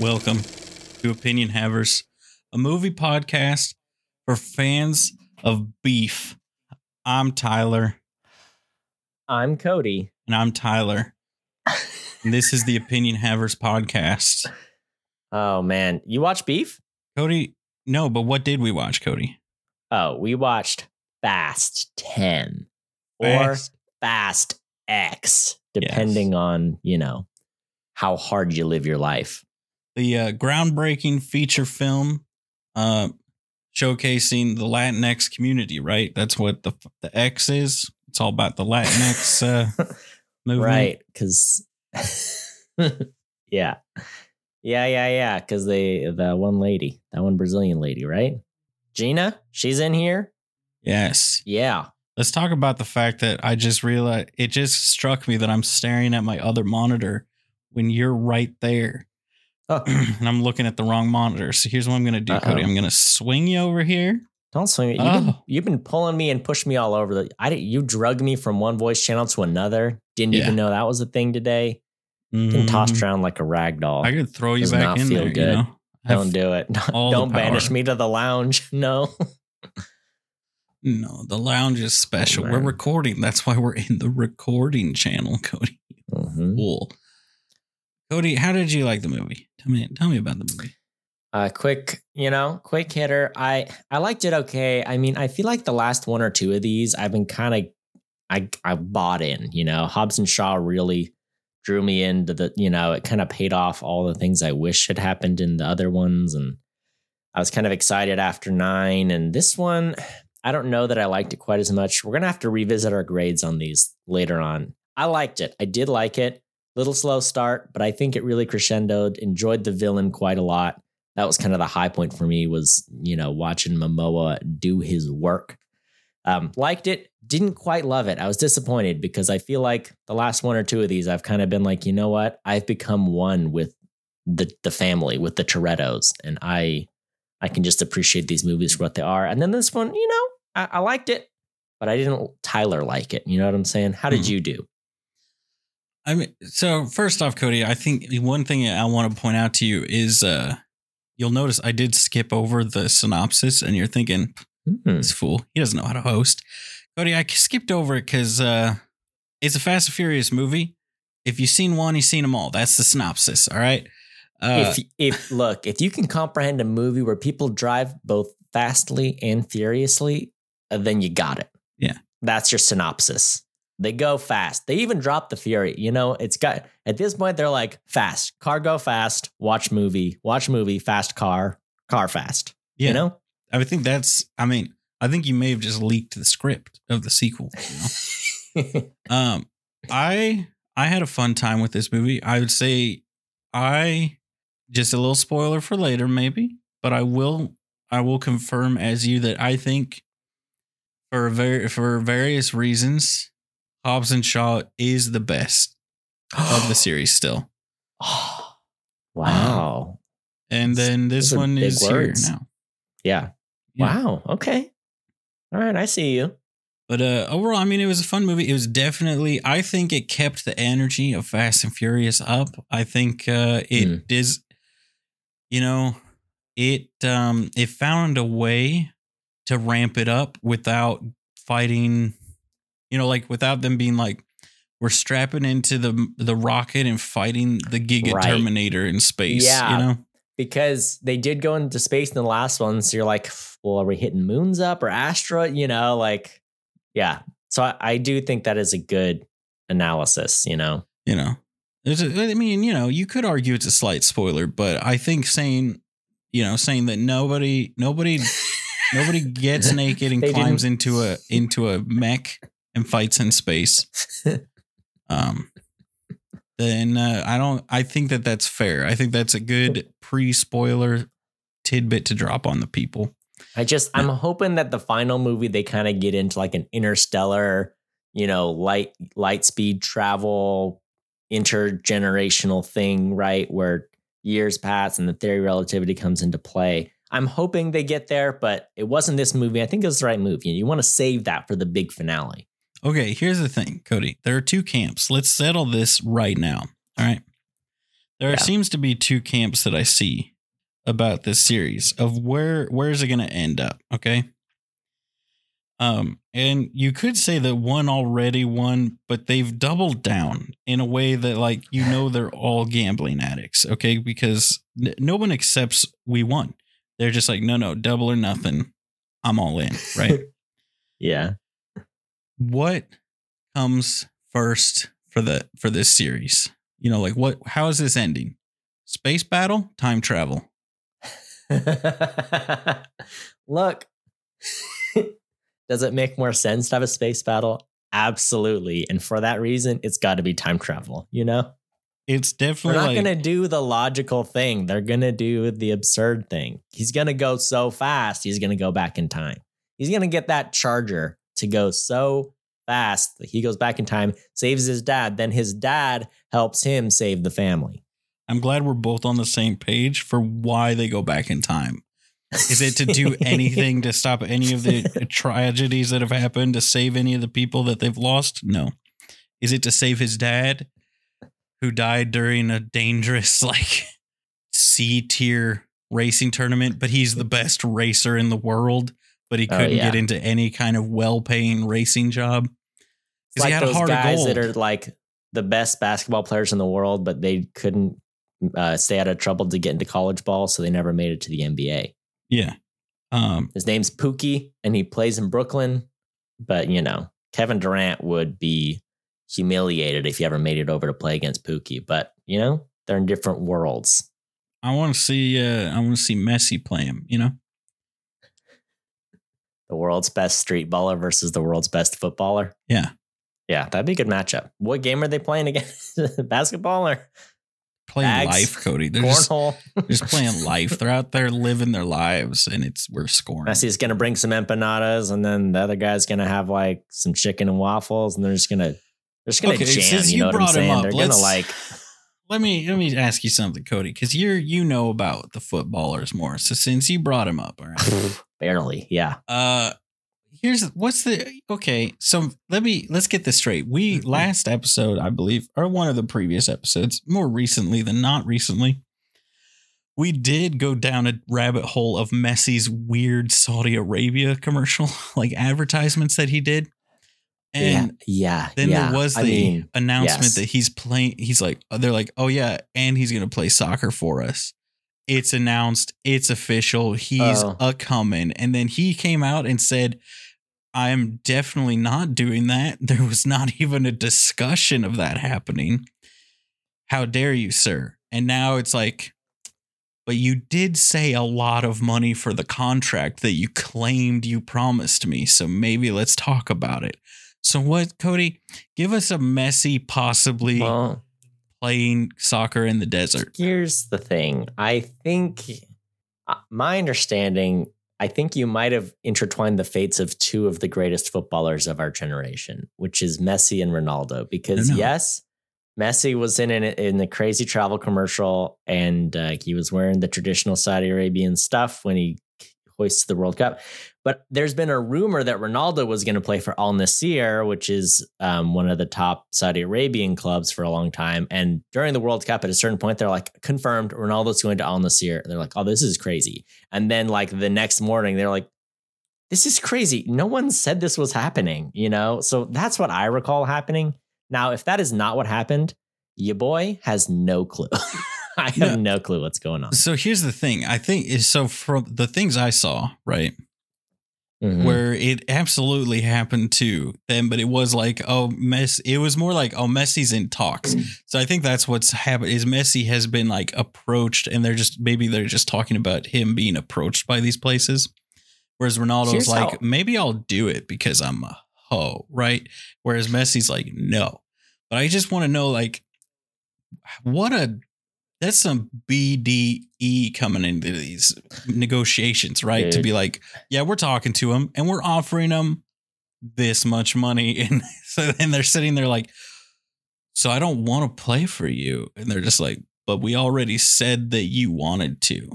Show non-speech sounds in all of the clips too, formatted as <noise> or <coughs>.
welcome to Opinion Havers, a movie podcast for fans of beef. I'm Tyler, I'm Cody. and I'm Tyler. and this is the <laughs> Opinion Havers podcast. Oh man, you watch Beef? Cody, no, but what did we watch, Cody? Oh, we watched Fast 10 Fast. or Fast X, depending on, you know, how hard you live your life. The uh, groundbreaking feature film uh, showcasing the Latinx community, right? That's what the the X is. It's all about the Latinx <laughs> uh, movement. Right, cuz <laughs> Yeah. Yeah, yeah, yeah, cuz they the one lady, that one Brazilian lady, right? Gina, she's in here? Yes. Yeah. Let's talk about the fact that I just realized it just struck me that I'm staring at my other monitor when you're right there. Oh, and <clears throat> I'm looking at the wrong monitor. So here's what I'm going to do, Cody. Uh-oh. I'm going to swing you over here. don't swing it. You've, been, Oh. you've been pulling me and pushing me all over the I didn't you drug me from one voice channel to another. Didn't Yeah. even know that was a thing today. Getting tossed around like a rag doll. I could throw you Does back in feel there. You good. know? I Don't do it. <laughs> Don't banish me to the lounge. <laughs> No. No, the lounge is special. we're recording. That's why we're in the recording channel, <laughs> Cody. Mhm. Cool. Cody, how did you like the movie? Tell me, tell me about the movie. Uh, quick, you know, quick hitter. I I liked it okay. I mean, I feel like the last one or two of these, I've been kind of, I I bought in. You know, Hobbs and Shaw really drew me into the. You know, it kind of paid off all the things I wish had happened in the other ones, and I was kind of excited after nine. And this one, I don't know that I liked it quite as much. We're gonna have to revisit our grades on these later on. I liked it. I did like it. Little slow start, but I think it really crescendoed. Enjoyed the villain quite a lot that was kind of the high point for me was you know watching Momoa do his work. Um, liked it, didn't quite love it. I was disappointed because I feel like the last one or two of these, I've kind of been like, you know what, I've become one with the the family, with the Torettos, and I I can just appreciate these movies for what they are. And then this one, you know, I, I liked it, but I didn't Tyler like it. You know what I'm saying? How did Mhm. you do? I mean, so first off, Cody, I think one thing I want to point out to you is uh you'll notice I did skip over the synopsis and you're thinking, Hmm. this fool, he doesn't know how to host. Cody, I skipped over it because uh it's a Fast and Furious movie. If you've seen one, you've seen them all. That's the synopsis. All right. Uh, if if look, if you can comprehend a movie where people drive both fastly and furiously, uh, then you got it. Yeah. That's your synopsis. They go fast. They even drop the fury. You know, it's got at this point they're like fast. Car go fast, watch movie, watch movie, fast car, car fast. yeah, You know? I think that's. I mean, I think you may have just leaked the script of the sequel. You know? <laughs> Um, I I had a fun time with this movie. I would say I just a little spoiler for later, maybe, but I will I will confirm as you that I think for very for various reasons, Hobbs and Shaw is the best of the <gasps> series still. <gasps> wow. And then this Those one is words. here now. Yeah. Yeah. Wow. Okay. All right. I see you. But uh, overall, I mean, it was a fun movie. It was definitely, I think it kept the energy of Fast and Furious up. I think uh, it Hmm. is, you know, it um, it found a way to ramp it up without fighting, you know, like without them being like, we're strapping into the the rocket and fighting the Giga Right. Terminator in space. Yeah. you know, because they did go into space in the last one. So you're like, well, are we hitting moons up or asteroid? You know, like, yeah. So I, I do think that is a good analysis. You know, you know. A, I mean, you know, you could argue it's a slight spoiler, but I think saying, you know, saying that nobody, nobody, nobody gets <laughs> naked and climbs didn't- into a into a mech and fights in space. <laughs> Um, then uh, I don't. I think that that's fair. I think that's a good pre-spoiler tidbit to drop on the people. I just I'm hoping that the final movie they kind of get into like an interstellar, you know, light light speed travel intergenerational thing, right? Where years pass and the theory of relativity comes into play. I'm hoping they get there, but it wasn't this movie. I think it was the right movie. You want to save that for the big finale. Okay, here's the thing, Cody. There are two camps. Let's settle this right now. All right. There Yeah. seems to be two camps that I see about this series of where where is it going to end up, okay? Um and you could say that one already won, but they've doubled down in a way that like you know <laughs> they're all gambling addicts, okay? Because n- no one accepts we won. They're just like, "No, no, double or nothing. I'm all in," right? <laughs> Yeah. What comes first for the for this series? You know, like what how is this ending? Space battle, time travel. <laughs> Look, <laughs> does it make more sense to have a space battle? Absolutely. And for that reason, it's got to be time travel, you know? It's definitely They're not like going to do the logical thing. They're going to do the absurd thing. He's going to go so fast, he's going to go back in time. He's going to get that charger to go so fast that he goes back in time, saves his dad. Then his dad helps him save the family. I'm glad we're both on the same page for why they go back in time. Is it to do <laughs> anything to stop any of the tragedies that have happened, to save any of the people that they've lost? No. Is it to save his dad who died during a dangerous, <laughs> like, C tier racing tournament, but he's the best racer in the world, but he Oh, couldn't yeah. get into any kind of well paying racing job? Because he like had a those guys that are like the best basketball players in the world, but they couldn't uh, stay out of trouble to get into college ball, so they never made it to the NBA. yeah. Um, His name's Pookie, and he plays in Brooklyn. But you know, Kevin Durant would be humiliated if he ever made it over to play against Pookie. But you know, they're in different worlds. I want to see. Uh, I want to see Messi play him. You know, The world's best street baller versus the world's best footballer. Yeah. Yeah, that'd be a good matchup. What game are they playing against? <laughs> Basketball or playing Bags, life, Cody. They're just, they're just playing <laughs> life. They're out there living their lives, and it's we're scoring. Messi's gonna bring some empanadas, and then the other guy's gonna have like some chicken and waffles, and they're just gonna they're just gonna Okay, jam. since You you know what I'm brought him saying? up, they're gonna like <sighs> Let me let me ask you something, Cody, because you're you know about the footballers more. So since you brought him up, all right. <laughs> barely, yeah. Uh, here's what's the okay. So let me let's get this straight. We Mm-hmm. last episode, I believe, or one of the previous episodes, more recently than not recently, we did go down a rabbit hole of Messi's weird Saudi Arabia commercial, <laughs> like advertisements that he did. And yeah, yeah. then yeah. there was the I mean, announcement yes. that he's playing. He's like, they're like, oh yeah, and he's gonna play soccer for us. It's announced. It's official. He's Oh. a coming. And then he came out and said, "I'm definitely not doing that. <laughs> There was not even a discussion of that happening. How dare you, sir?" And now it's like, but you did say a lot of money for the contract that you claimed you promised me. So maybe let's talk about it. So what, Cody? Give us a messy, possibly well, playing soccer in the desert. here's the thing. I think uh, my understanding. I think you might have intertwined the fates of two of the greatest footballers of our generation, which is Messi and Ronaldo. Because yes, Messi was in an, in the crazy travel commercial, and uh, he was wearing the traditional Saudi Arabian stuff when he hoisted the World Cup. But there's been a rumor that Ronaldo was going to play for Al Nassr, which is um, one of the top Saudi Arabian clubs for a long time. And during the World Cup, at a certain point, they're like, confirmed, Ronaldo's going to Al Nassr. They're like, oh, this is crazy. And then, like, the next morning, they're like, this is crazy. No one said this was happening, you know? So that's what I recall happening. Now, if that is not what happened, your boy has no clue. <laughs> I have no clue what's going on. So here's the thing. I think is so from the things I saw, right? Mhm. Where it absolutely happened to them, but it was like, oh, Messi. It was more like, oh, Messi's in talks. So I think that's what's happened. Is Messi has been like approached, and they're just maybe they're just talking about him being approached by these places. Whereas Ronaldo's Here's like, how- maybe I'll do it because I'm a hoe, right? Whereas Messi's like, no. But I just want to know, like, what a that's some BDE coming into these negotiations, right? To be like, yeah, we're talking to him and we're offering him this much money. <laughs> And so then they're sitting there like, so I don't want to play for you. And they're just like, but we already said that you wanted to.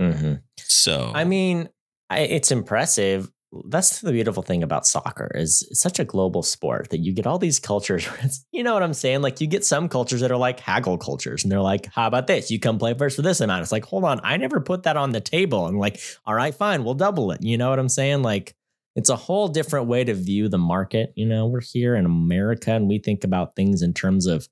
Mhm. So I mean, I, it's impressive. That's the beautiful thing about soccer is it's such a global sport that you get all these cultures. You know what I'm saying? Like you get some cultures that are like haggle cultures, and they're like, "How about this? You come play first for this amount." It's like, hold on, I never put that on the table. And like, all right, fine, we'll double it. You know what I'm saying? Like, it's a whole different way to view the market. You know, we're here in America, and we think about things in terms of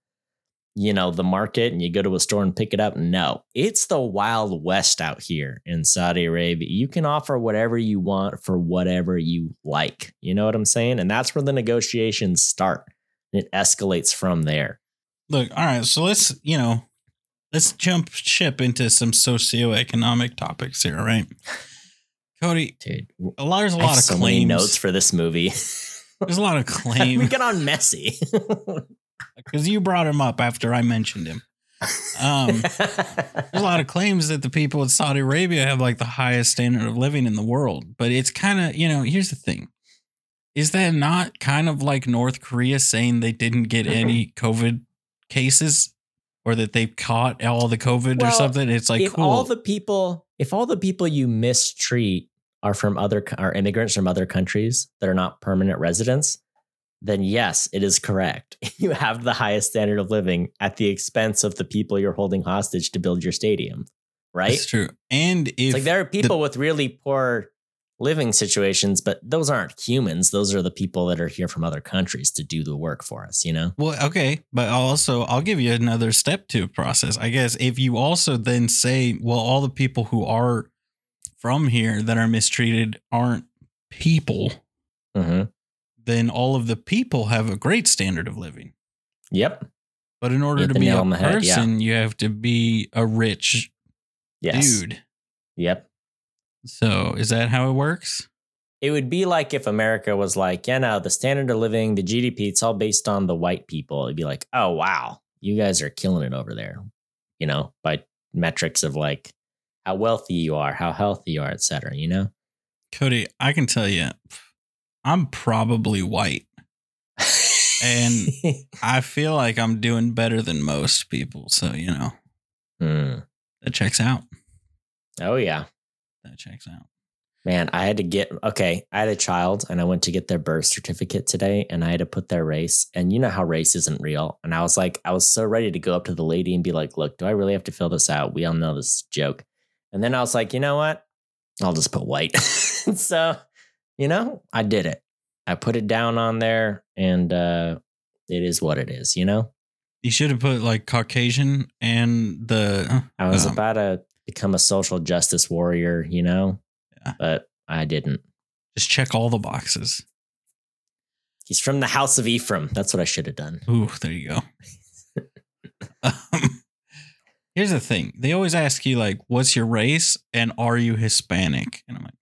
you know, the market and you go to a store and pick it up. No, it's the Wild West out here in Saudi Arabia. You can offer whatever you want for whatever you like. You know what I'm saying? And that's where the negotiations start. It escalates from there. Look, all right. So let's, you know, let's jump ship into some socioeconomic topics here, right? <laughs> Cody, dude, a lot, there's a lot of so claims. notes for this movie. there's a lot of <laughs> claims. we get on Messi <laughs> because you brought him up after I mentioned him. Um, there's a lot of claims that the people in Saudi Arabia have like the highest standard of living in the world, but it's kind of you know here's the thing: is that not kind of like North Korea saying they didn't get any COVID cases or that they caught all the COVID Well, or something? It's like if cool. all the people, if all the people you mistreat are from other are immigrants from other countries that are not permanent residents, then yes, it is correct. <laughs> You have the highest standard of living at the expense of the people you're holding hostage to build your stadium, right? That's true. And if It's like there are people with really poor living situations, but those aren't humans. Those are the people that are here from other countries to do the work for us, you know? Well, okay, but also I'll give you another step to process. I guess if you also then say, well, all the people who are from here that are mistreated aren't people, Mm-hmm. Then all of the people have a great standard of living. Yep. But in order Hit to be a on the head, yeah. person, you have to be a rich Yes. dude. Yep. So is that how it works? It would be like if America was like, yeah, no, the standard of living, the GDP, it's all based on the white people. It'd be like, oh, wow, you guys are killing it over there, you know, by metrics of like how wealthy you are, how healthy you are, et cetera, you know? Cody, I can tell you, I'm probably white. And- <laughs> I feel like I'm doing better than most people. So, you know, Hmm. that checks out. Oh, yeah. That checks out. Man, I had to get okay. I had a child and I went to get their birth certificate today and I had to put their race. And you know how race isn't real. And I was like, I was so ready to go up to the lady and be like, look, do I really have to fill this out? We all know this joke. And then I was like, you know what? I'll just put white. <laughs> so, you know, I did it. I put it down on there and uh it is what it is, you know? You should have put like Caucasian and the. I was um, about to become a social justice warrior, you know? Yeah. But I didn't. Just check all the boxes. He's from the house of Ephraim. That's what I should have done. Ooh, there you go. <laughs> um, here's the thing: they always ask you like, "What's your race?" and "Are you Hispanic?" And I'm like,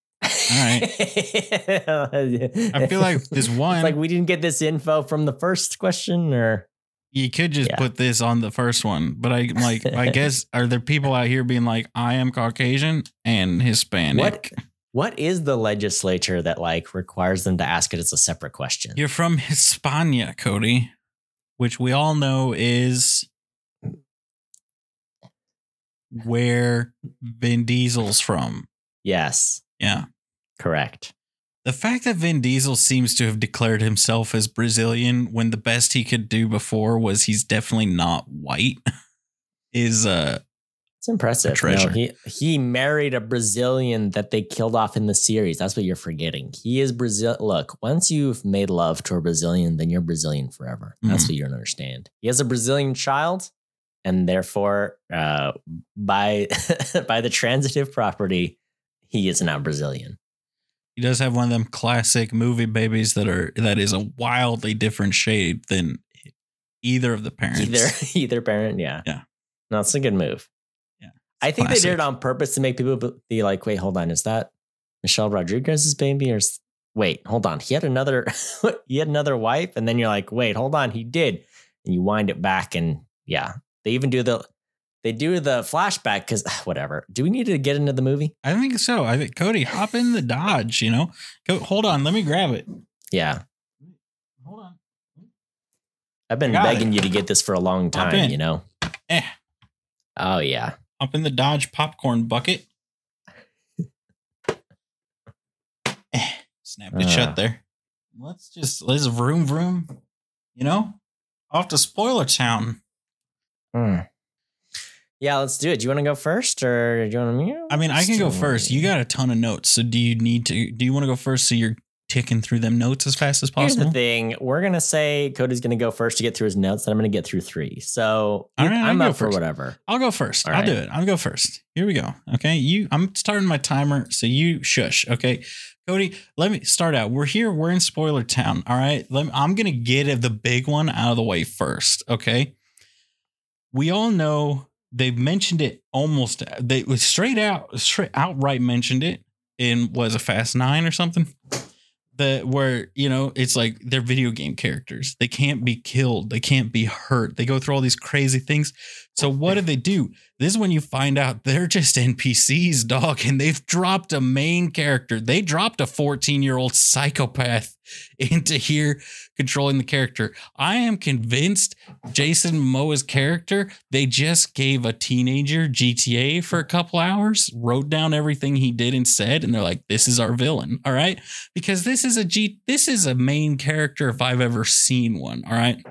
right. <laughs> I feel like this one, It's like we didn't get this info from the first question, or you could just Yeah. put this on the first one, but I like, I <laughs> guess, are there people out here being like, "I am Caucasian and Hispanic"? what? What is the legislature that like requires them to ask it as a separate question? You're from Hispania, Cody, which we all know is where Vin Diesel's from. yes, Yeah. Correct. The fact that Vin Diesel seems to have declared himself as Brazilian when the best he could do before was he's definitely not white <laughs> is uh It's impressive. A treasure. No, he he married a Brazilian that they killed off in the series. That's what you're forgetting. He is Brazil. Look, once you've made love to a Brazilian, then you're Brazilian forever. That's Mhm. what you don't understand. He has a Brazilian child, and therefore, uh, by <laughs> by the transitive property, he is now Brazilian. He does have one of them classic movie babies that are that is a wildly different shade than either of the parents. Either <laughs> either parent, yeah, Yeah. No, it's a good move. Yeah, I think they did it on purpose to make people be like, "Wait, hold on, is that Michelle Rodriguez's baby?" Or is- wait, hold on, he had another <laughs> he had another wife, and then you're like, "Wait, hold on, he did," and you wind it back, and yeah, they even do the they do the flashback because <sighs> whatever. Do we need to get into the movie? I think so. I think Cody, hop in the Dodge, you know. Go hold on, let me grab it. Yeah, Hold on. I've been begging you to get this for a long time. You know. Eh. Oh yeah. Hop in the Dodge popcorn bucket. Eh. Snapped it shut Ah. there. Let's just let's vroom vroom. You know, off to spoiler town. Hmm. Yeah, let's do it. Do you want to go first, or do you want me? I mean, I can go first. You got a ton of notes, so do you need to? Do you want to go first so you're ticking through them notes as fast as possible. Here's the thing: we're gonna say Cody's gonna go first to get through his notes, and I'm gonna get through three. So right, I'm up for whatever. I'll go first. All I'll do it. I'll go first. Here we go. Okay, you. I'm starting my timer, so you shush. Okay, Cody. Let me start out. We're here. We're in spoiler town. All right. Let me, I'm gonna get the big one out of the way first. Okay. We all know they've mentioned it almost. They was straight out, straight outright mentioned it in was a Fast Nine or something. The where you know it's like they're video game characters. They can't be killed. They can't be hurt. They go through all these crazy things. So what do they do? This is when you find out <laughs> they're just NPCs, dog, and they've dropped a main character. They dropped a 14 year old psychopath <laughs> into here controlling the character. I am convinced Jason Momoa's character, they just gave a teenager GTA for a couple hours, wrote down everything he did and said, and they're like, this is our villain. All right. Because this is a G, this is a main character if I've ever seen one. All right.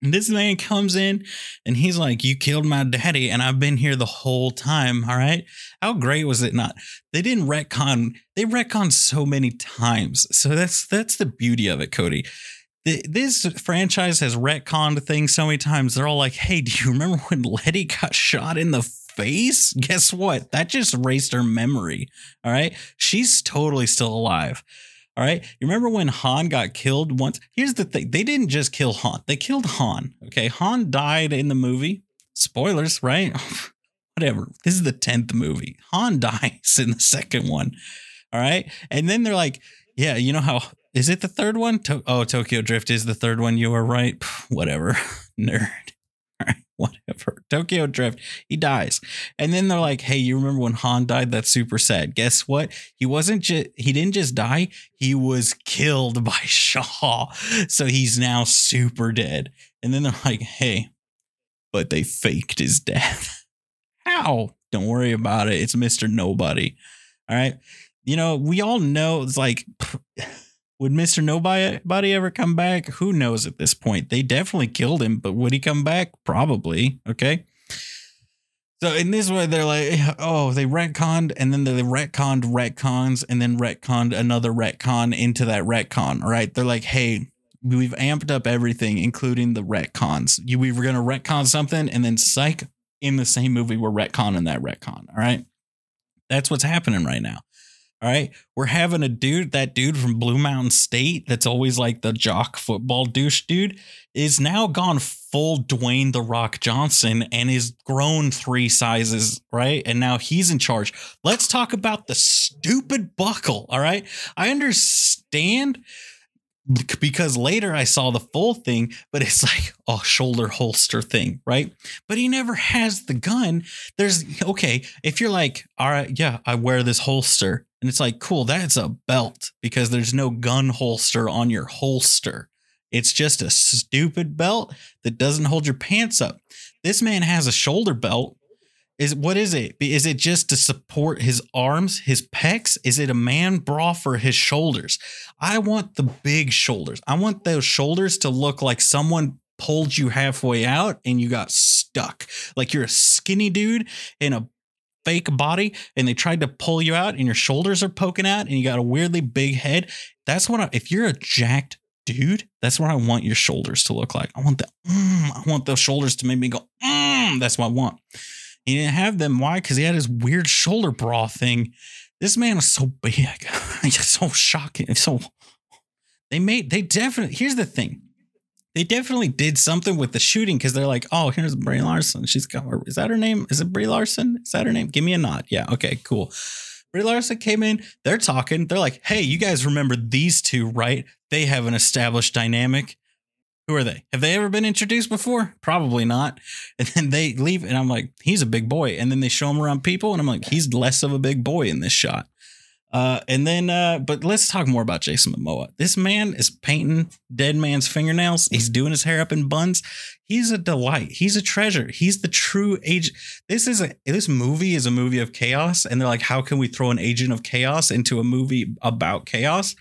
This man comes in and he's like, You killed my daddy, and I've been here the whole time. All right. How great was it not? They didn't retcon, they retcon so many times. So that's that's the beauty of it, Cody. Th- This franchise has retconned things so many times. They're all like, Hey, do you remember when Letty got shot in the face? Guess what? That just erased her memory. All right. She's totally still alive. All right. You remember when Han got killed once? Here's the thing they didn't just kill Han, they killed Han. Okay. Han died in the movie. Spoilers, right? <laughs> Whatever. This is the 10th movie. Han <laughs> dies in the second one. All right. And then they're like, yeah, you know how is it the third one? To- oh, Tokyo Drift is the third one. You were right. <sighs> Whatever. <laughs> Nerd. <laughs> Whatever. Tokyo Drift. He dies. And then they're like, hey, you remember when Han died? That's super sad. Guess what? He wasn't just, he didn't just die, he was killed <laughs> by Shaw. So he's now super dead. And then they're like, hey, but they faked his death. <laughs> How? Don't worry about it. It's Mr. Nobody. All right. You know, we all know it's like, would Mr. Nobody ever come back? Who knows at this point? They definitely killed him, but would he come back? Probably. Okay. So in this way, they're like, oh, they retconned, and then they retconned retcons, and then retconned another retcon into that retcon. Right. They're like, hey, we've amped up everything, including the retcons. You, we were going to retcon something, and then psych, in the same movie, we're retconning that retcon. All right. That's what's happening right now. All right. We're having a dude, that dude from Blue Mountain State that's always like the jock football douche dude, is now gone full Dwayne the Rock Johnson and is grown three sizes. Right. And now he's in charge. Let's talk about the stupid buckle. All right. I understand because later I saw the full thing, but it's <laughs> like a shoulder holster thing, right? But he never has the gun. There's okay, if you're like, all right, yeah, I wear this holster, and it's like, cool, that's a belt because there's no gun holster on your holster. It's just a stupid belt that doesn't hold your pants up. This man has a shoulder belt. Is what is it? Is it just to support his arms, his pecs? Is it a man bra for his shoulders? I want the big shoulders. I want those shoulders to look like someone pulled you halfway out and you got stuck. Like you're a skinny dude in a fake body and they tried to pull you out and your shoulders are poking out and you got a weirdly big head. That's what I, if you're a jacked dude, that's what I want your shoulders to look like. I want the, mm, I want those shoulders to make me go, mm, that's what I want. He didn't have them. Why? Because he had his weird shoulder bra thing. This man was so big. <laughs> So shocking. So they made they definitely here's the thing. They definitely did something with the shooting because they're like, oh, here's Brie Larson. She's got is that her name? Is it Brie Larson? Is that her name? Give me a nod. Yeah, okay, cool. Brie Larson came in, they're talking, they're like, hey, you guys remember these two, right? They have an established dynamic. Who are they? Have they ever been introduced before? Probably not. And then they leave, and I'm like, he's a big boy. And then they show him around people, and I'm like, he's less of a big boy in this shot. Uh, and then, uh, but let's talk more about Jason Momoa. This man is painting dead man's fingernails. He's doing his hair up in buns. He's a delight. He's a treasure. He's the true agent. This is a this movie is a movie of chaos, and they're like, how can we throw an agent of chaos into a movie about chaos?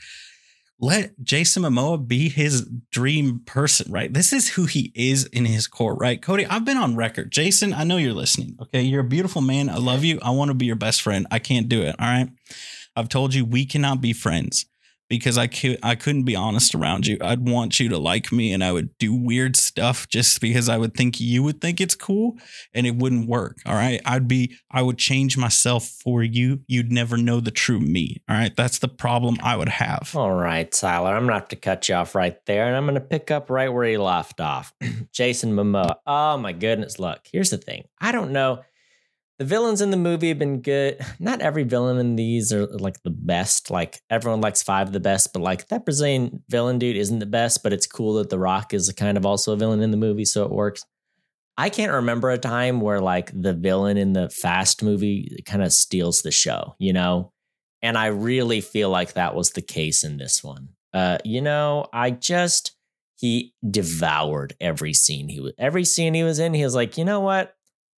let Jason Momoa be his dream person, right? This is who he is in his core, right? Cody, I've been on record. Jason, I know you're listening. Okay. You're a beautiful man. I love you. I want to be your best friend. I can't do it. All right. I've told you we cannot be friends because I could I couldn't be honest around you. I'd want you to like me and I would do weird stuff just because I would think you would think it's cool and it wouldn't work. All right. I'd be I would change myself for you. You'd never know the true me. All right. That's the problem I would have. All right, Tyler. I'm gonna have to cut you off right there and I'm gonna pick up right where you left off. <clears throat> Jason Momoa. Oh my goodness. Look, here's the thing. I don't know the villains in the movie have been good. <sighs> Not every villain in these are like the best. Like everyone likes five of the best, but like that Brazilian villain dude isn't the best. But it's cool that The Rock is kind of also a villain in the movie, so it works. I can't remember a time where like the villain in the Fast movie kind of steals the show, you know. And I really feel like that was the case in this one. Uh, you know, I just he devoured every scene he was every scene he was in. He was like, you know what?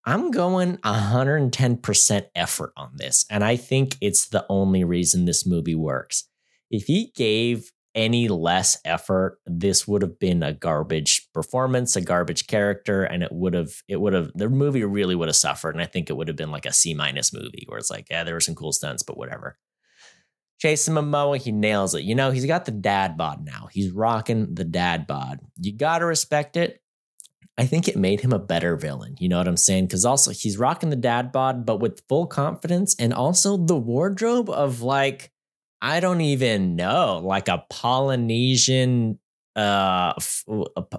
I'm going 110% effort on this. And I think it's the only reason this movie works. If he gave any less effort, this would have been a garbage performance, a garbage character, and it would have, it would have, the movie really would have suffered. And I think it would have been like a C minus movie where it's like, yeah, there were some cool stunts, but whatever. Jason Momoa, he nails it. You know, he's got the dad bod now. He's rocking the dad bod. You got to respect it. I think it made him a better villain. You know what I'm saying? Because also he's rocking the dad bod, but with full confidence and also the wardrobe of like, I don't even know, like a Polynesian, uh,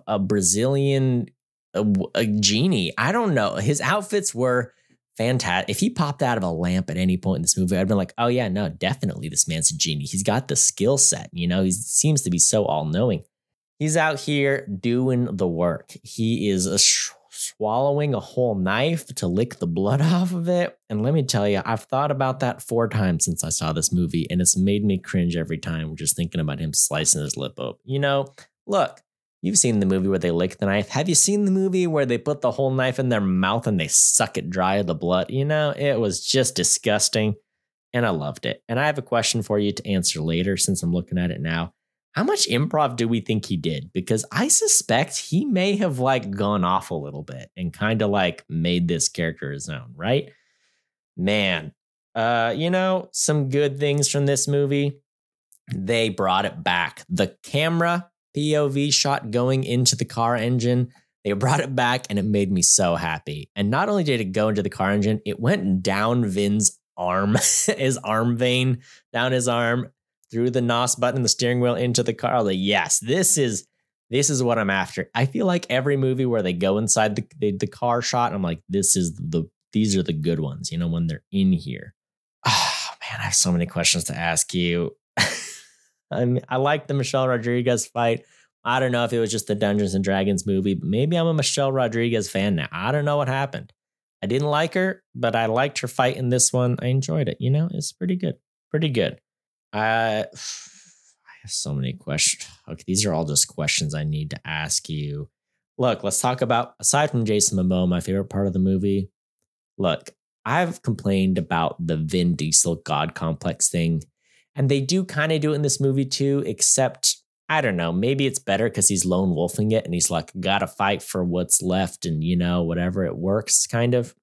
a, Brazilian a, a genie. I don't know. His outfits were fantastic. If he popped out of a lamp at any point in this movie, I'd been like, oh yeah, no, definitely this man's a genie. He's got the skill set. You know, he seems to be so all knowing. He's out here doing the work. He is a sh- swallowing a whole knife to lick the blood <laughs> off of it. And let me tell you, I've thought about that four times since I saw this movie, and it's made me cringe every time just thinking about him slicing his lip open. You know, look, you've seen the movie where they lick the knife. Have you seen the movie where they put the whole knife in their mouth and they suck it dry of the blood? You know, it was just disgusting, and I loved it. And I have a question for you to answer later since I'm looking at it now how much improv do we think he did? Because I suspect he may have like gone off a little bit and kind of like made this character his own, right? Man, uh, you know, some good things from this movie. They brought it back. The camera POV shot going into the car engine, they brought it back and it made me so happy. And not only did it go into the car engine, it went down Vin's arm, <laughs> his arm vein, down his arm threw the NOS button and the steering wheel into the car. Like, yes, this is this is what I'm after. I feel like every movie where they go inside the, the, the car shot, I'm like, this is the these are the good ones, you know, when they're in here. <sighs> Oh man, I have so many questions to ask you. <laughs> I mean, I like the Michelle Rodriguez fight. I don't know if it was just the Dungeons and Dragons movie, but maybe I'm a Michelle Rodriguez fan now. I don't know what happened. I didn't like her, but I liked her fight in this one. I enjoyed it. You know, it's pretty good. Pretty good. I, I have so many questions. Okay, these are all just questions I need to ask you. Look, let's talk about aside from Jason Momoa, my favorite part of the movie. Look, I've complained about the Vin Diesel God complex thing, and they do kind of do it in this movie too, except I don't know, maybe it's better because he's lone wolfing it and he's like, gotta fight for what's left and you know, whatever it works, kind of.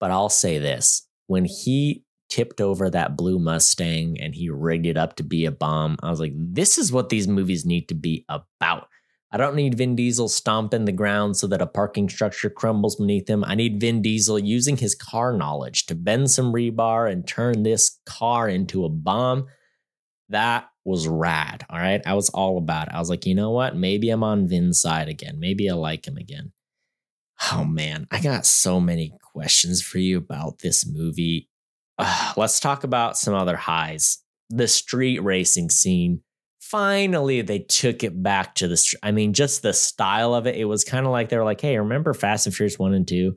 But I'll say this when he tipped over that blue Mustang and he rigged it up to be a bomb. I was like, this is what these movies need to be about. I don't need Vin Diesel stomping the ground so that a parking structure crumbles beneath him. I need Vin Diesel using his car knowledge to bend some rebar and turn this car into a bomb. That was rad. All right. I was all about it. I was like, you know what? Maybe I'm on Vin's side again. Maybe I like him again. Oh man, I got so many questions for you about this movie uh, let's talk about some other highs. The street racing scene. Finally, they took it back to the. I mean, just the style of it. It was kind of like they were like, "Hey, remember Fast and Furious one and two?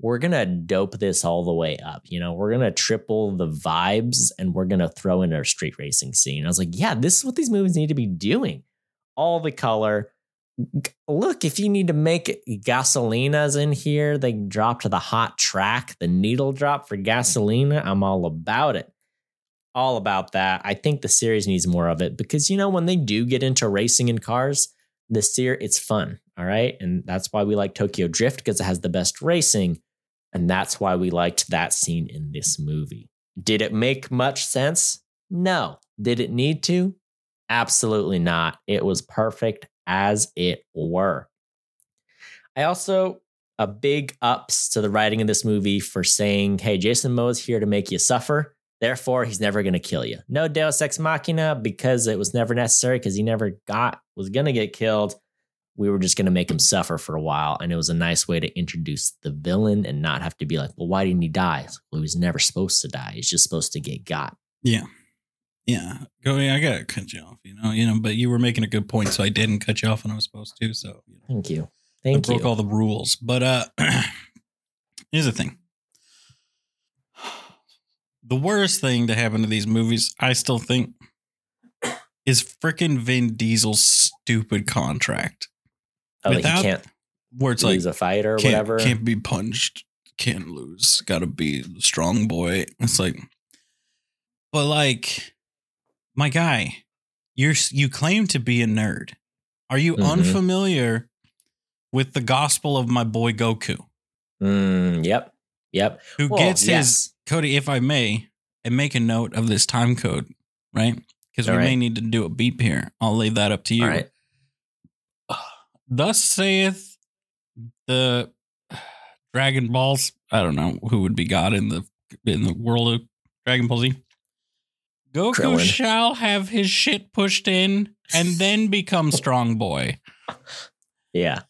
We're gonna dope this all the way up. You know, we're gonna triple the vibes, and we're gonna throw in our street racing scene." I was like, "Yeah, this is what these movies need to be doing. All the color, look, if you need to make gasolinas in here, they drop to the hot track, the needle drop for gasolina. I'm all about it. all about that. I think the series needs more of it because you know when they do get into racing in cars, the series it's fun. All right, and that's why we like Tokyo Drift because it has the best racing, and that's why we liked that scene in this movie. Did it make much sense? No. Did it need to? Absolutely not. It was perfect as it were. I also a big ups to the writing of this movie for saying, "Hey, Jason Momoa's here to make you suffer." Therefore, he's never going to kill you. No Deus Ex Machina because it was never necessary because he never got was going to get killed. We were just going to make him suffer for a while, and it was a nice way to introduce the villain and not have to be like, "Well, why didn't he die?" Well, he was never supposed to die. He's just supposed to get got. Yeah. Yeah. Go Yeah, I gotta cut you off, you know, you know, but you were making a good point, so I didn't cut you off when I was supposed to. So you know, Thank you. I broke you. all the rules. But uh <clears throat> here's the thing. <sighs> The worst thing to happen to these movies, I still think, <coughs> is freaking Vin Diesel's stupid contract. oh, like without- he can't Where it's like lose a fight or can't, whatever. can't be punched, can't lose, gotta be the strong boy. It's like, but like, my guy, you're you claim to be a nerd. Are you Mhm. unfamiliar with the gospel of my boy Goku, Mm, yep. Yep. who Well, gets his. Cody? If I may, and make a note of this time code, right? Because we All may need to do a beep here. I'll leave that up to you. Right. <sighs> Thus saith the Dragon Balls. I don't know who would be God in the in the world of Dragon Ball Z. Goku Krillin. shall have his shit pushed in and then become strong boy. Yeah.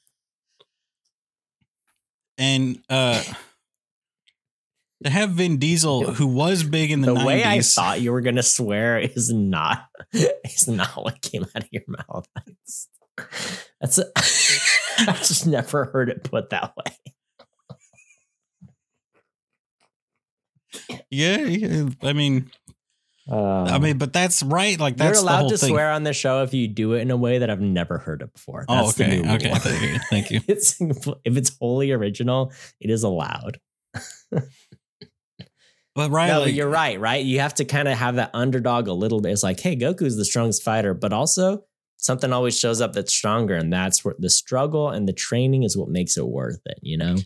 And uh to have Vin Diesel, who was big in the, The, 90s, way I thought you were gonna swear is not <laughs> is not what came out of your mouth. That's that's <laughs> a, I've just never heard it put that way. yeah, yeah, I mean, I Um, mean, but that's right. Like that's you're the allowed whole to thing. swear on the show if you do it in a way that I've never heard it before. Oh, That's the okay, new okay, rule. thank you, thank <laughs> you. It's <laughs> if it's wholly original, it is allowed. But right, no, like, you're right, right? You have to kind of have that underdog a little bit. It's like, hey, Goku's the strongest fighter, but also something always shows up that's stronger. And that's where the struggle and the training is what makes it worth it, you know?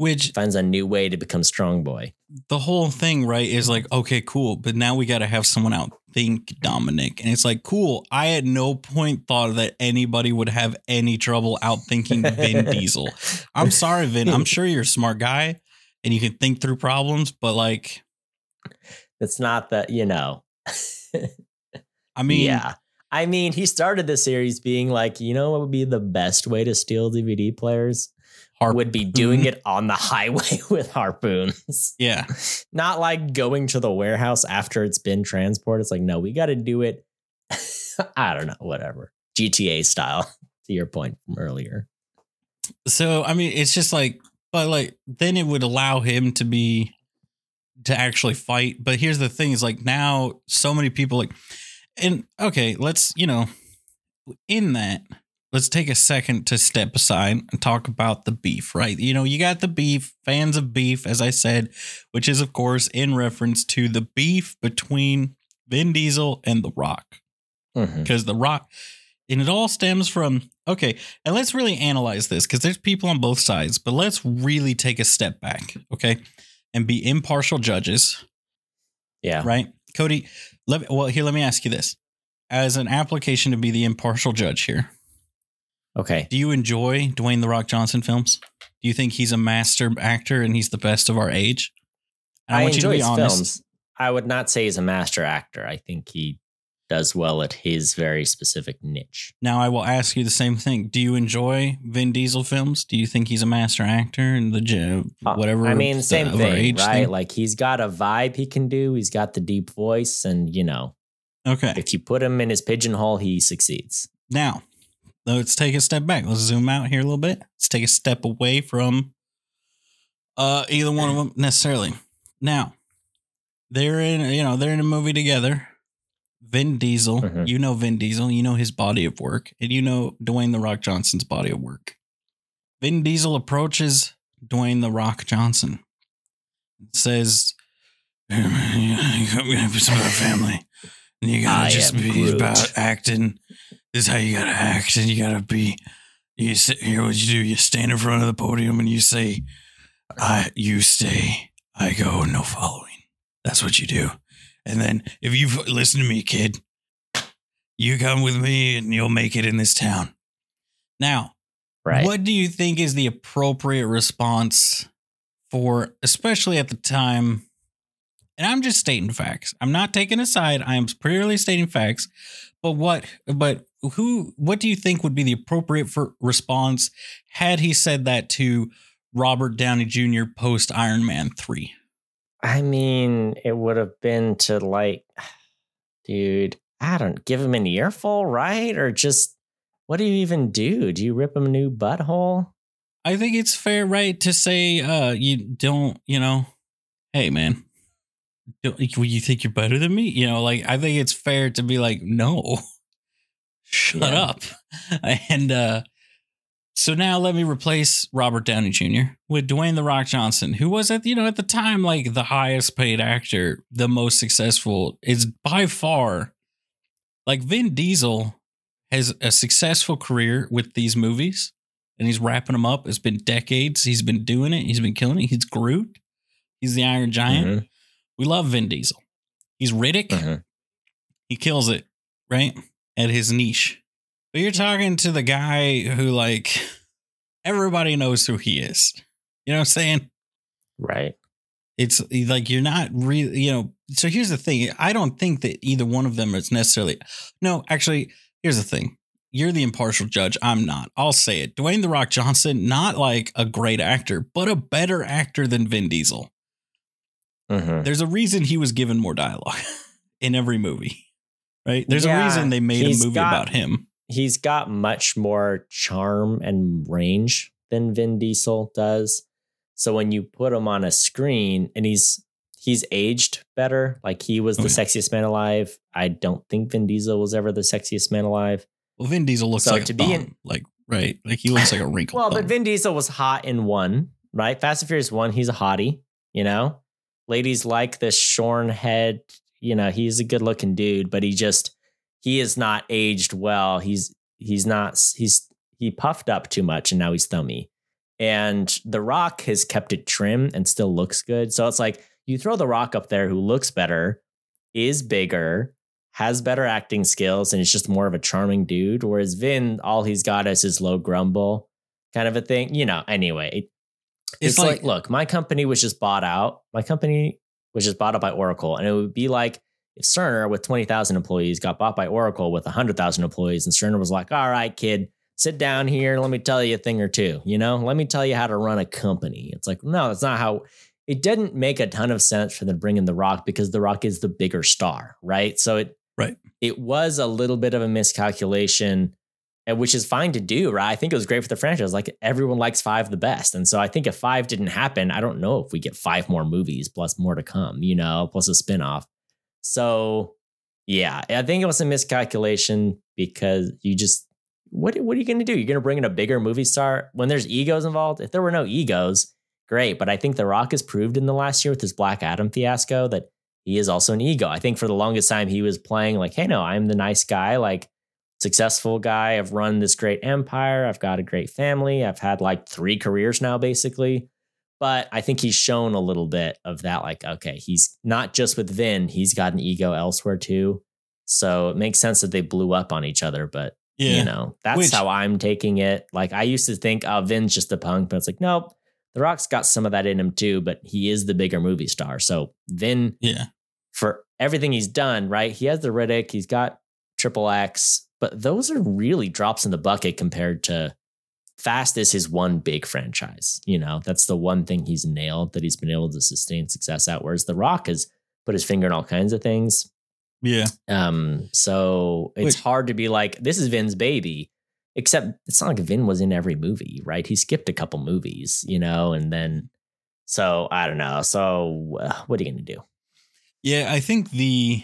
Which Finds a new way to become strong boy. the whole thing, right, is like, okay, cool, but now we got to have someone outthink Dominic. And it's like, cool, I at no point thought that anybody would have any trouble outthinking Vin <laughs> Diesel. I'm sorry, Vin. I'm sure you're a smart guy and you can think through problems, but like, It's not that, you know. <laughs> I mean, yeah. I mean, he started the series being like, you know what would be the best way to steal DVD players? Harp- Would be doing it on the <laughs> highway <laughs> with harpoons. yeah. <laughs> Not like going to the warehouse after it's been transported. It's like, no, we got to do it. I don't know, whatever. GTA style, to your point from earlier. So, I mean, it's just like, but like, then it would allow him to be, to actually fight. But here's the thing is like, now so many people like, and okay, let's, you know, in that, let's take a second to step aside and talk about the beef, right? You know, you got the beef, fans of beef, as I said, which is, of course, in reference to the beef between Vin Diesel and The Rock. Mm-hmm. Because the rock and it all stems from okay and let's really analyze this because there's people on both sides but let's really take a step back okay and be impartial judges. Yeah. right? Cody let well here let me ask you this. As an application to be the impartial judge here Okay. do you enjoy dwayne the rock johnson films do you think he's a master actor and he's the best of our age And I, want you to enjoy be his honest. films. I would not say he's a master actor. I think he does well at his very specific niche. Now I will ask you the same thing. Do you enjoy Vin Diesel films? Do you think he's a master actor and the Uh, whatever? I mean, same thing, right? thing? Like he's got a vibe he can do. He's got the deep voice, and you know, Okay. if you put him in his pigeonhole, he succeeds. Now, let's take a step back. Let's zoom out here a little bit. Let's take a step away from uh either one of them necessarily. Now, they're in you know, they're in a movie together. Vin Diesel, Mhm. you know Vin Diesel, you know his body of work, and you know Dwayne the Rock Johnson's body of work. Vin Diesel approaches Dwayne the Rock Johnson. Says, it's about family. And you gotta I just be Groot. about acting. This is how you gotta act, and you gotta be. You sit here. What you do? You stand in front of the podium and you say, "I." You stay. I go. No following. That's what you do. And then if you listen to me, kid, you come with me, and you'll make it in this town. Now, Right. what do you think is the appropriate response for, especially at the time? And I'm just stating facts. I'm not taking a side. I am purely stating facts. But what? But who? What do you think would be the appropriate for response had he said that to Robert Downey Jr. post Iron Man three? I mean, it would have been to like, dude, I don't give him an earful, right? Or just what do you even do? Do you rip him a new butthole? I think it's fair, right, to say uh you don't, you know, hey man, you think you're better than me? You know, like I think it's fair to be like, no, shut Yeah. up. <laughs> And uh so now let me replace Robert Downey Jr. with Dwayne the Rock Johnson, who was at you know at the time like the highest paid actor, the most successful, is by far like Vin Diesel has a successful career with these movies and he's wrapping them up. It's been decades. He's been doing it. He's been killing it. He's Groot. He's the Iron Giant. Mhm, We love Vin Diesel. He's Riddick. mhm. He kills it, right? At his niche. But you're talking to the guy who, like, everybody knows who he is. You know what I'm saying? Right. It's like you're not really, you know. So here's the thing I don't think that either one of them is necessarily. No, actually, here's the thing. You're the impartial judge. I'm not. I'll say it. Dwayne The Rock Johnson, not like a great actor, but a better actor than Vin Diesel. Mhm. There's a reason he was given more dialogue <laughs> in every movie, right? There's Yeah, a reason they made a movie got- about him. He's got much more charm and range than Vin Diesel does. So when you put him on a screen and he's he's aged better, like he was Oh, the yeah. sexiest man alive. I don't think Vin Diesel was ever the sexiest man alive. Well, Vin Diesel looks So like to a be in- like right, like he looks like a wrinkle. Well, but Vin Diesel was hot in one, right? Fast and Furious one, he's a hottie, you know. Ladies like this shorn head, you know. He's a good looking dude, but he just he is not aged well. He's he's not he's he puffed up too much, and now he's thummy. And The Rock has kept it trim and still looks good. So it's like you throw The Rock up there, who looks better, is bigger, has better acting skills, and is just more of a charming dude. Whereas Vin, all he's got is his low grumble kind of a thing. You know, anyway, it's, it's, like, like, look, my company was just bought out. My company was just bought out by Oracle. And it would be like if Cerner with 20,000 employees got bought by Oracle with 100,000 employees, and Cerner was like, all right, kid, sit down here. and Let me tell you a thing or two. You know, let me tell you how to run a company. It's like, no, that's not how. It didn't make a ton of sense for them to bring in The Rock because The Rock is the bigger star, right? So it, Right. It was a little bit of a miscalculation which is fine to do, right? I think it was great for the franchise. Like everyone likes five the best. And so I think if five didn't happen, I don't know if we get five more movies plus more to come, you know, plus a spinoff. So yeah, I think it was a miscalculation because you just what what are you gonna do? You're gonna bring in a bigger movie star when there's egos involved? If there were no egos, great. But I think The Rock has proved in the last year with his Black Adam fiasco that he is also an ego. I think for the longest time he was playing like, hey, no, I'm the nice guy, like successful guy. I've run this great empire. I've got a great family. I've had like three careers now, basically. But I think he's shown a little bit of that. Like, okay, he's not just with Vin, he's got an ego elsewhere too. So it makes sense that they blew up on each other. But, yeah, you know, that's Which- how I'm taking it. Like, I used to think, oh, Vin's just a punk, but it's like, nope. The Rock's got some of that in him too, but he is the bigger movie star. So Vin yeah. for everything he's done, right? He has the Riddick, he's got Triple X, but those are really drops in the bucket compared to Fast is his one big franchise. You know, that's the one thing he's nailed that he's been able to sustain success at. Whereas The Rock has put his finger in all kinds of things. Yeah. Um, so it's Wait. hard to be like, this is Vin's baby. Except it's not like Vin was in every movie, right? He skipped a couple movies, you know, and then so I don't know. So uh, what are you gonna do? Yeah, I think the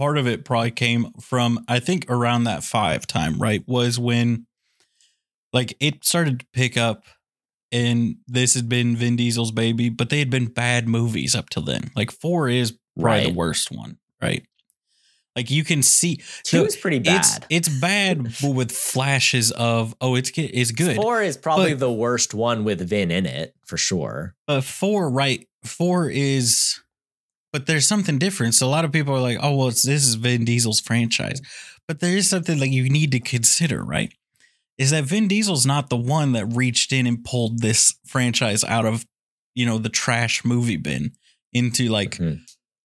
part of it probably came from I think around that five time, right? Was when like it started to pick up and this had been Vin Diesel's baby, but they had been bad movies up till then. Like four is probably the worst one, right? Like you can see Two No, is pretty it's bad. it's bad but <laughs> with flashes of oh it's it's good. Four is probably But- the worst one with Vin in it for sure. But four, right? Four is, but there's something different. So a lot of people are like, oh, well, this is Vin Diesel's franchise. But there is something like you need to consider, right? Is that Vin Diesel's not the one that reached in and pulled this franchise out of, you know, the trash movie bin into like Mhm.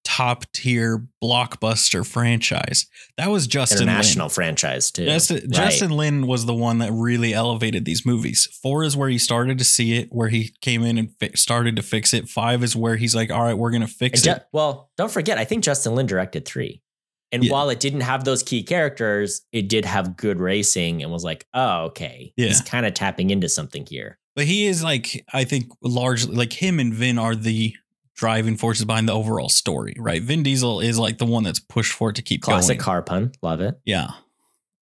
Top tier blockbuster franchise. That was Justin Lin. International franchise too. Justin, Right. Justin Lin was the one that really elevated these movies. Four is where he started to see it, where he came in and fi- started to fix it. Five is where he's like, all right, we're going to fix And it. Well, don't forget, I think Justin Lin directed three. And Yeah. while it didn't have those key characters, it did have good racing and was like, oh, okay. He's kind of tapping into something here. But he is like, I think largely like him and Vin are the driving forces behind the overall story, right? Vin Diesel is like the one that's pushed for it to keep Classic going. car pun. Love it. Yeah.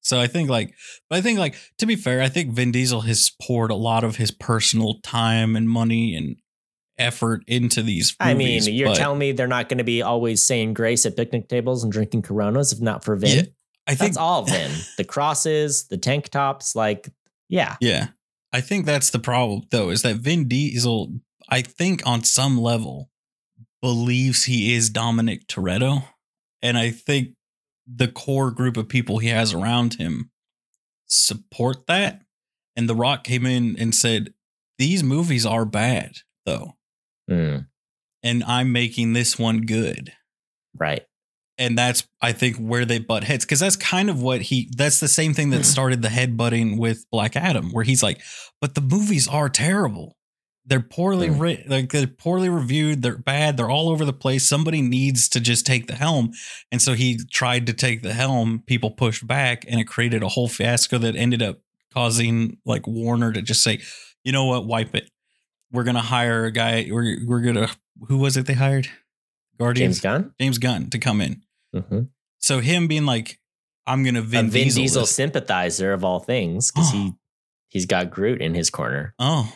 So I think like, but I think like to be fair, I think Vin Diesel has poured a lot of his personal time and money and effort into these. I mean, you're but- telling me they're not going to be always saying grace at picnic tables and drinking Coronas if not for Vin? Yeah, I think That's all <laughs> Vin. the crosses, the tank tops, like, yeah. Yeah. I think that's the problem though, is that Vin Diesel, I think on some level, believes he is Dominic Toretto. And I think the core group of people he has around him support that. And The Rock came in and said, These movies are bad, though. Mm, And I'm making this one good. right. and that's I think where they butt heads because that's kind of what he that's the same thing that started the head butting with Black Adam where he's like but the movies are terrible they're poorly Mm. written like they're poorly reviewed they're bad they're all over the place somebody needs to just take the helm and so he tried to take the helm people pushed back and it created a whole fiasco that ended up causing like Warner to just say you know what wipe it we're gonna hire a guy we're we're gonna who was it they hired Guardians James Gunn? James Gunn to come in. Mm-hmm. So him being like, I'm gonna Vin, a Vin Diesel, Diesel, sympathizer of all things because he <gasps> he's got Groot in his corner. Oh,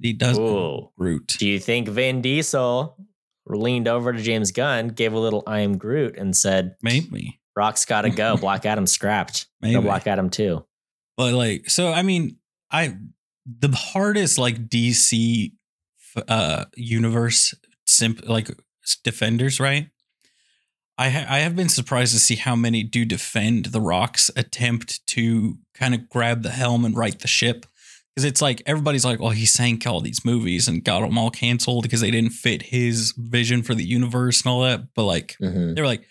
he does Ooh. Groot. Do you think Vin Diesel leaned over to James Gunn, gave a little "I am Groot" and said, Maybe, "Rock's got to go. <laughs> Black Adam scrapped. maybe. No Black Adam too." But like, so I mean, I the hardest like DC uh universe simp like defenders, right? I ha- I have been surprised to see how many do defend the Rock's attempt to kind of grab the helm and right the ship. Because it's like everybody's like, well, he sank all these movies and got them all canceled because they didn't fit his vision for the universe and all that. But like, Mhm. they were like,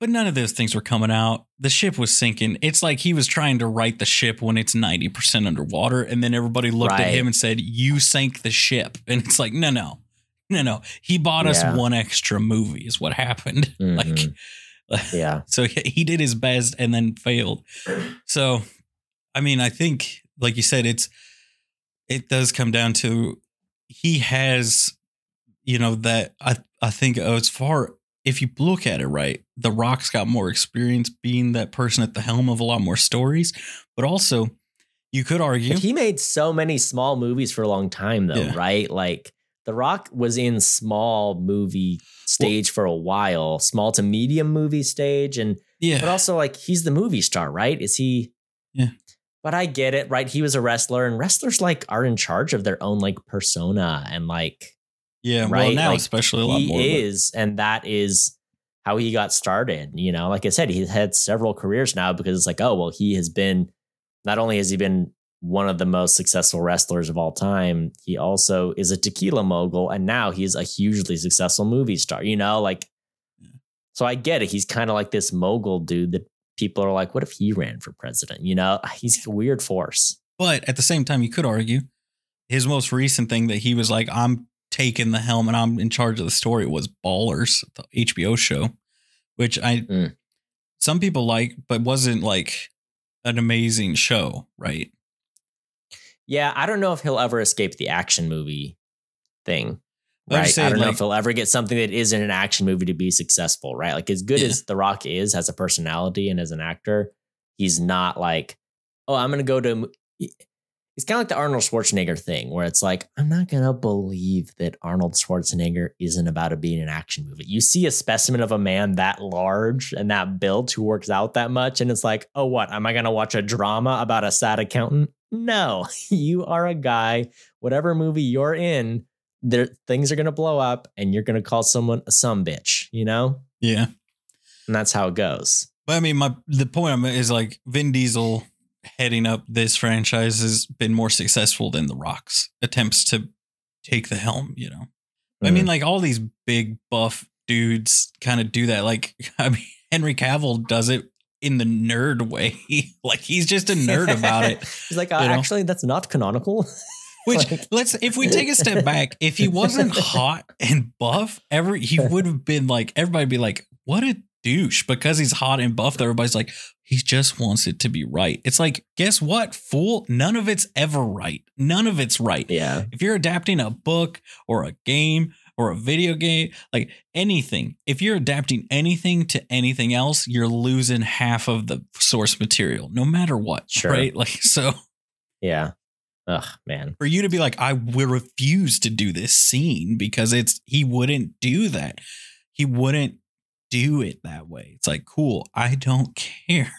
but none of those things were coming out. The ship was sinking. It's like he was trying to right the ship when it's 90% underwater. And then everybody looked at him and said, You sank the ship. <laughs> And it's like, no, no, no, no. He bought us one extra movie, is what happened. Mhm. <laughs> Like, Yeah. <laughs> so he did his best and then failed. So, I mean, I think, like you said, it's, it does come down to he has, you know, that I, I think as far, if you look at it right, The Rock's got more experience being that person at the helm of a lot more stories, but also you could argue, But he made so many small movies for a long time, though, Yeah. right? Like The Rock was in small movie stage for a while, small to medium movie stage, and yeah, but also like he's the movie star, right? Is he? Yeah. But I get it, right? He was a wrestler, and wrestlers like are in charge of their own like persona and like yeah, well, right? now Like, especially a lot he more. is, and that is how he got started. You know, like I said, he's had several careers now because it's like, oh, well, he has been not only has he been one of the most successful wrestlers of all time, he also is a tequila mogul, and now he's a hugely successful movie star. You know, like so I get it. He's kind of like this mogul dude that people are like, what if he ran for president? You know, <laughs> he's a weird force. But at the same time, you could argue his most recent thing that he was like, I'm taking the helm and I'm in charge of the story was Ballers, the HBO show, which I Mm. some people like, but wasn't like an amazing show, right? Yeah, I don't know if he'll ever escape the action movie thing. Right. just I don't know if he'll ever get something that isn't an action movie to be successful, right? Like as good Yeah. as The Rock is as a personality and as an actor, he's not like, oh, I'm gonna go to. it's kind of like the Arnold Schwarzenegger thing, where it's like, I'm not gonna believe that Arnold Schwarzenegger isn't about to be in an action movie. You see a specimen of a man that large and that built who works out that much, and it's like, oh, what? Am I gonna watch a drama about a sad accountant? No, <laughs> you are a guy. Whatever movie you're in, there things are gonna blow up, and you're gonna call someone a some bitch. You know? Yeah. And that's how it goes. But I mean, my the point is like Vin Diesel heading up this franchise has been more successful than The Rock's attempts to take the helm, you know. Mm. I mean, like all these big buff dudes kind of do that. Like, <laughs> I mean, Henry Cavill does it in the nerd way. <laughs> like he's just a nerd about it. <laughs> he's like, uh, actually, that's not canonical. Which like, let's if we take a step <laughs> back, if he wasn't hot and buff, every he <laughs> would have been like everybody be like, what a douche because he's hot and buff. Everybody's like, he just wants it to be right. It's like, guess what, fool? None of it's ever right. None of it's right. Yeah. If you're adapting a book or a game or a video game, like anything, if you're adapting anything to anything else, you're losing half of the source material, no matter what. Sure. Right. <laughs> Like, so. Yeah. Ugh, man. For you to be like, I will refuse to do this scene because it's, he wouldn't do that. He wouldn't do it that way. It's like, cool, I don't <laughs> care.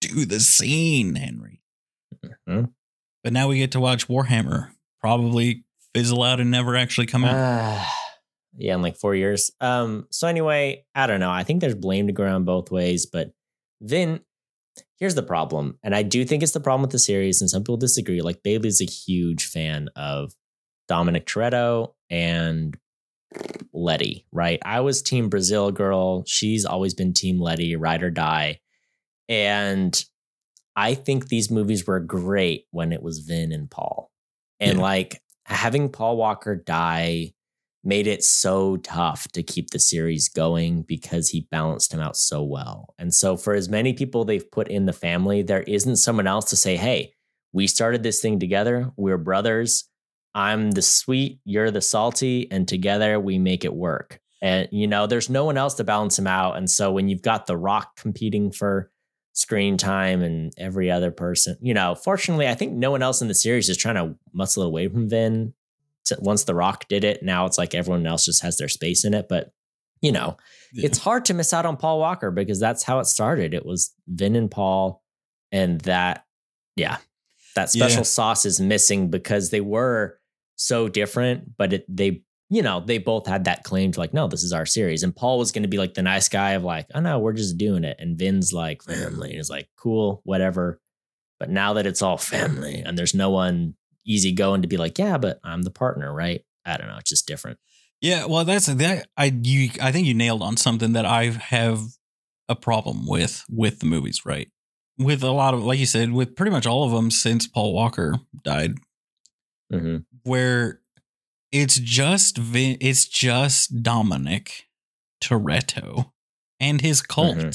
do the scene, Henry. Mm-hmm. But now we get to watch Warhammer probably fizzle out and never actually come out. Uh, <sighs> yeah, in like four years. Um, so anyway, I don't know. I think there's blame to go around both ways, but then here's the problem. And I do think it's the problem with the series, and some people disagree. Like Bailey's a huge fan of Dominic Toretto and Letty, right? I was team Brazil girl. She's always been team Letty, ride or die. And I think these movies were great when it was Vin and Paul. And yeah. like having Paul Walker die made it so tough to keep the series going because he balanced him out so well. And so for as many people they've put in the family, there isn't someone else to say, "Hey, we started this thing together. We're brothers. I'm the sweet, you're the salty, and together we make it work. And, you know, there's no one else to balance him out. And so when you've got The Rock competing for screen time and every other person, you know, fortunately, I think no one else in the series is trying to muscle away from Vin. Once The Rock did it, now it's like everyone else just has their space in it. But, you know, yeah. it's hard to miss out on Paul Walker because that's how it started. It was Vin and Paul. And that, yeah, that special yeah. sauce is missing because they were so different, but it, they, you know, they both had that claim to like, no, this is our series. And Paul was going to be like the nice guy of like, oh no, we're just doing it. And Vin's like, family is like, cool, whatever. But now that it's all family and there's no one easy going to be like, yeah, but I'm the partner, right? I don't know. It's just different. Yeah, well, that's that. I you, I think you nailed on something that I have a problem with with the movies, right? With a lot of, like you said, with pretty much all of them since Paul Walker died, mm-hmm. where it's just Vin, it's just Dominic Toretto and his cult. Mm-hmm.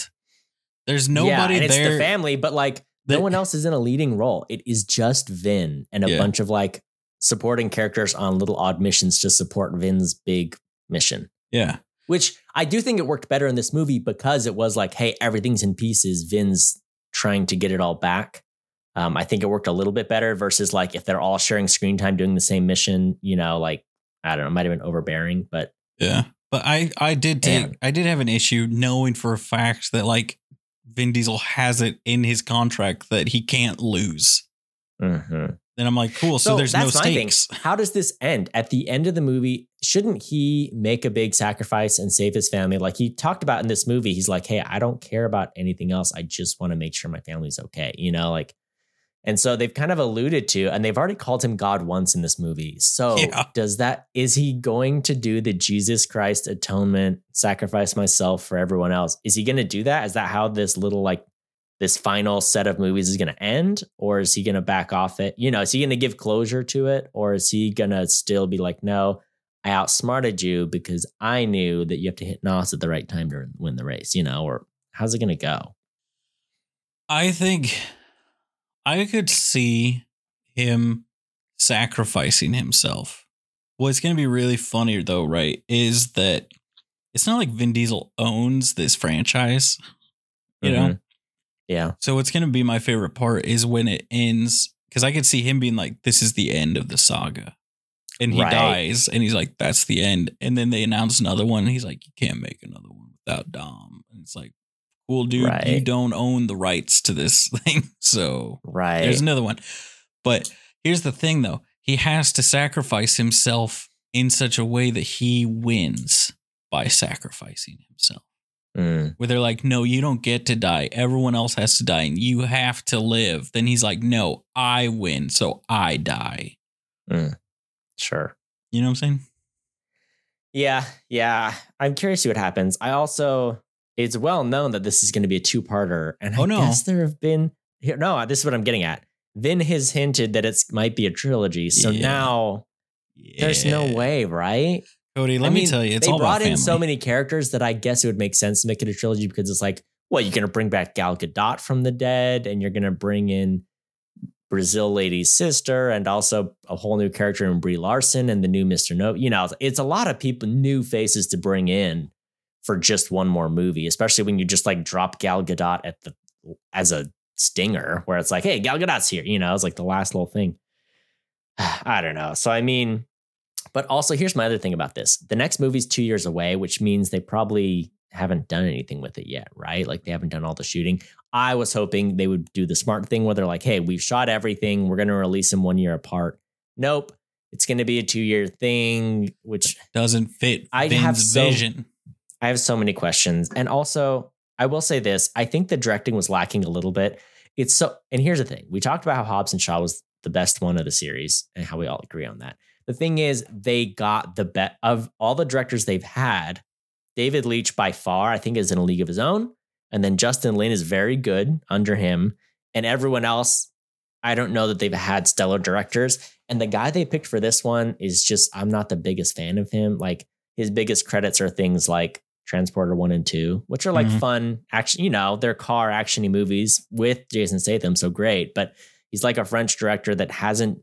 There's nobody yeah, and there. It's the family, but like no one else is in a leading role. It is just Vin and a yeah. bunch of like supporting characters on little odd missions to support Vin's big mission. Yeah. Which I do think it worked better in this movie because it was like, hey, everything's in pieces. Vin's trying to get it all back. Um, I think it worked a little bit better versus like if they're all sharing screen time doing the same mission, you know, like I don't know, might have been overbearing, but yeah. But I I did take I did have an issue knowing for a fact that like Vin Diesel has it in his contract that he can't lose. Mm-hmm. Then I'm like, cool. So, so there's no stakes. <laughs> How does this end? At the end of the movie, shouldn't he make a big sacrifice and save his family? Like he talked about in this movie, he's like, hey, I don't care about anything else. I just want to make sure my family's okay. You know, like and so they've kind of alluded to, and they've already called him God once in this movie. So <laughs> yeah. does that, is he going to do the Jesus Christ atonement, sacrifice myself for everyone else? Is he going to do that? Is that how this little, like, this final set of movies is going to end? Or is he going to back off it? You know, is he going to give closure to it? Or is he going to still be like, no, I outsmarted you because I knew that you have to hit Nos at the right time to win the race, you know? Or how's it going to go? I think I could see him sacrificing himself. What's going to be really funny though, right, is that it's not like Vin Diesel owns this franchise, you mm-hmm. know? Yeah. So what's going to be my favorite part is when it ends because I could see him being like, "This is the end of the saga," and he Right. dies, and he's like, "That's the end." And then they announce another one, and he's like, "You can't make another one without Dom." And it's like, "Cool, dude, you don't own the rights to this <laughs> thing, so Right. there's another one." But here's the thing, though: he has to sacrifice himself in such a way that he wins by sacrificing himself Mm, where they're like, no, you don't get to die. Everyone else has to die and you have to live. Then he's like, no, I win. So I die. sure. You know what I'm saying? Yeah, yeah. I'm curious to see what happens. I also, it's well known that this is going to be a two parter. And oh, I Oh, no. guess there have been, here, no, this is what I'm getting at. Vin has hinted that it might be a trilogy. So Yeah. now there's no way, right? Cody, let I me tell you, it's they all brought in so many characters that I guess it would make sense to make it a trilogy because it's like, well, you're going to bring back Gal Gadot from the dead, and you're going to bring in Brazil Lady's sister, and also a whole new character in Brie Larson and the new Mister No. You know, it's a lot of people, new faces to bring in for just one more movie, especially when you just like drop Gal Gadot at the as a stinger, where it's like, hey, Gal Gadot's here. You know, it's like the last little thing. <sighs> I don't know. So I mean, but also here's my other thing about this: the next movie's two years away, which means they probably haven't done anything with it yet, right? Like they haven't done all the shooting. I was hoping they would do the smart thing where they're like, hey, we've shot everything. We're going to release them one year apart. Nope. It's going to be a two year thing, which Doesn't fit I have so- vision. I have so many questions. And also, I will say this I think the directing was lacking a little bit. It's so, and here's the thing we talked about how Hobbs and Shaw was the best one of the series and how we all agree on that. The thing is, they got the bet of all the directors they've had. David Leitch, by far, I think, is in a league of his own. And then Justin Lin is very good under him. And everyone else, I don't know that they've had stellar directors. And the guy they picked for this one is just, I'm not the biggest fan of him. Like, his biggest credits are things like Transporter 1 and 2, which are like Mhm. fun action, you know, they're car actiony movies with Jason Statham, so great. But he's like a French director that hasn't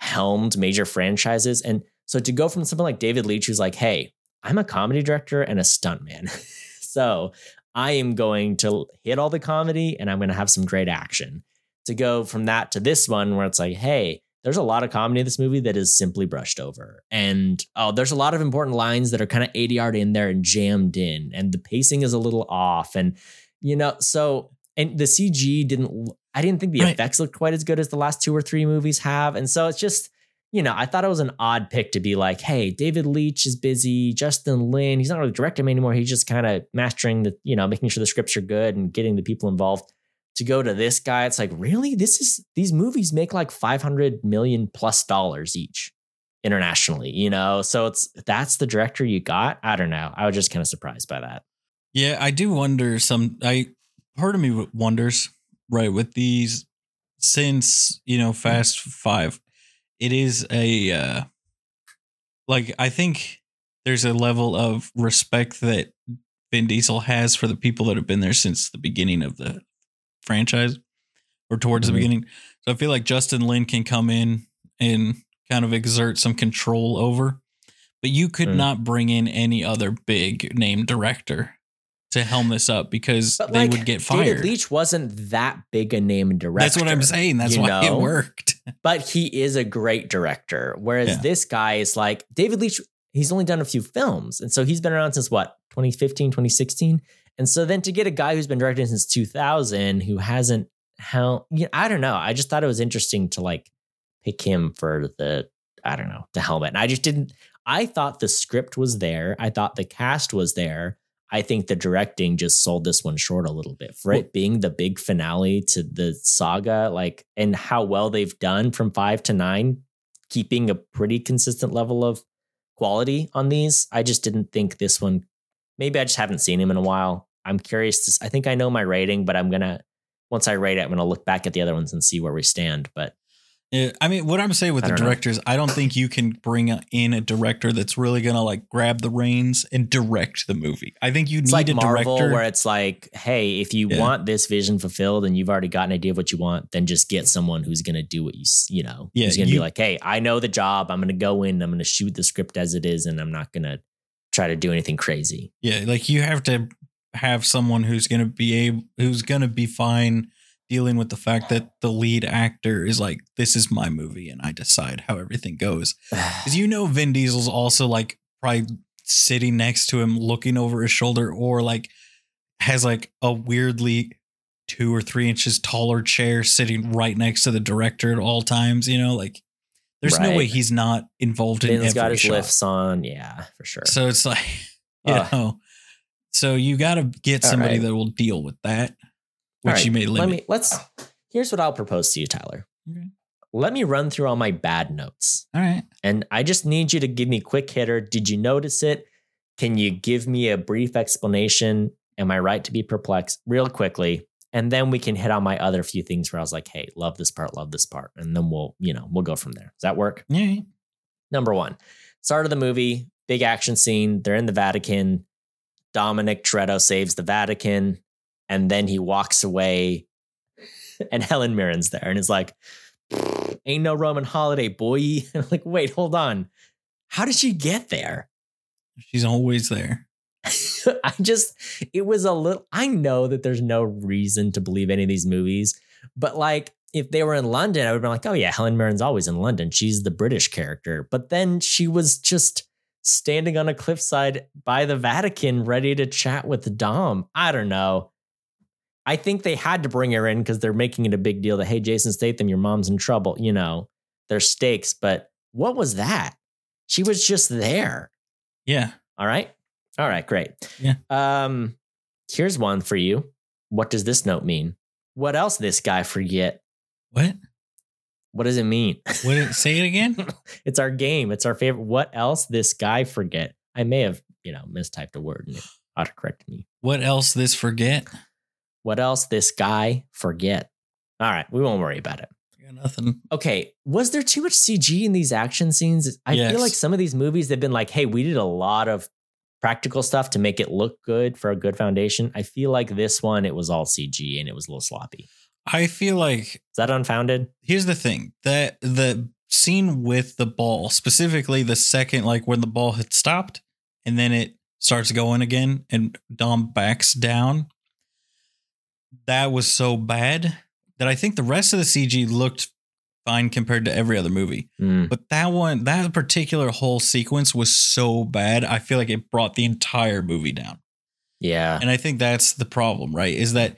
helmed major franchises. And so to go from someone like David Leitch, who's like, hey, I'm a comedy director and a stuntman. <laughs> so I am going to hit all the comedy and I'm going to have some great action. To go from that to this one where it's like, hey, there's a lot of comedy in this movie that is simply brushed over. And oh, there's a lot of important lines that are kind of ADR'd in there and jammed in, and the pacing is a little off. And, you know, so, and the CG didn't, I didn't think the Right. effects looked quite as good as the last two or three movies have. And so it's just, you know, I thought it was an odd pick to be like, hey, David Leitch is busy, Justin Lin, he's not really directing anymore. He's just kind of mastering the, you know, making sure the scripts are good and getting the people involved to go to this guy, it's like, really? This is these movies make like 500 million plus dollars each internationally, you know? So it's that's the director you got. I don't know. I was just kind of surprised by that. Yeah, I do wonder some I part of me wonders, right, with these since, you know, Fast 5, it is a uh like I think there's a level of respect that Vin Diesel has for the people that have been there since the beginning of the franchise or towards Mhm. the beginning. So I feel like Justin Lin can come in and kind of exert some control over. But you could Mm. not bring in any other big name director to helm this up because But they like, would get fired. David. Leitch wasn't that big a name director. That's what I'm saying. That's why know? it worked. <laughs> but he is a great director. Whereas Yeah. this guy is like David Leitch, he's only done a few films. And so he's been around since what, 2015, 2016? And so then to get a guy who's been directing since 2000 who hasn't how you know, I don't know. I just thought it was interesting to like pick him for the I don't know, the helmet. And I just didn't I thought the script was there. I thought the cast was there. I think the directing just sold this one short a little bit for it being the big finale to the saga, like, and how well they've done from five to nine, keeping a pretty consistent level of quality on these. I just didn't think this one, maybe I just haven't seen him in a while. I'm curious to, I think I know my rating, but I'm going to, once I rate it, I'm going to look back at the other ones and see where we stand. But Yeah, I mean, what I'm saying with I the don't know. directors, I don't think you can bring in a director that's really gonna like grab the reins and direct the movie. I think you it's need like a Marvel, director. where it's like, hey, if you Yeah. want this vision fulfilled and you've already got an idea of what you want, then just get someone who's going to do what you, you know, Yeah, who's going to you- be like, hey, I know the job. I'm going to go in, I'm going to shoot the script as it is, and I'm not going to try to do anything crazy. yeah, like you have to have someone who's gonna be able, who's gonna be fine dealing with the fact that the lead actor is like, "This is my movie, and I decide how everything goes." <sighs> Because you know, Vin Diesel's also like probably sitting next to him, looking over his shoulder, or like has like a weirdly two or three inches taller chair sitting right next to the director at all times. You know, like there's no way he's not involved in Vin's every got his shot. lifts on. Yeah, for sure. So it's like, <laughs> you Ugh. know, so you got to get somebody right. that will deal with that, which right, you may Let me let's here's what I'll propose to you, Tyler. Okay. Let me run through all my bad notes. all right. And I just need you to give me a quick hitter. Did you notice it? Can you give me a brief explanation? Am I right to be perplexed? Real quickly. And then we can hit on my other few things where I was like, hey, love this part, love this part. And then we'll, you know, we'll go from there. Does that work? Yeah. Number one, start of the movie, big action scene. They're in the Vatican. Dominic Toretto saves the Vatican. And then he walks away. <laughs> And Helen Mirren's there and is like, ain't no Roman holiday, boy. And <laughs> I'm like, wait, hold on. How did she get there? She's always there. <laughs> I just, it was a little, I know that there's no reason to believe any of these movies, but like, if they were in London, I would have been like, oh yeah, Helen Mirren's always in London. She's the British character. But then she was just standing on a cliffside by the Vatican, ready to chat with Dom. I don't know. I think they had to bring her in because they're making it a big deal that, hey, Jason Statham, your mom's in trouble. You know, there's stakes. But what was that? She was just there. Yeah. All right. All right, great. Yeah. Um, here's one for you. What does this note mean? What else this guy forget? What? What does it mean? What? Say it again. <laughs> it's our game. It's our favorite. What else this guy forget? I may have, you know, mistyped a word and it autocorrected me. What else? This forget? What else this guy forget? All right, we won't worry about it. Got nothing. Okay, was there too much CG in these action scenes? I Yes. feel like some of these movies they've been like, "Hey, we did a lot of practical stuff to make it look good for a good foundation." I feel like this one it was all CG and it was a little sloppy. I feel like Is that unfounded? here's the thing that the scene with the ball, specifically the second, like when the ball had stopped and then it starts going again and Dom backs down, that was so bad that I think the rest of the CG looked fine compared to every other movie. Mm, But that one, that particular whole sequence was so bad. I feel like it brought the entire movie down. yeah, And I think that's the problem, right? Is that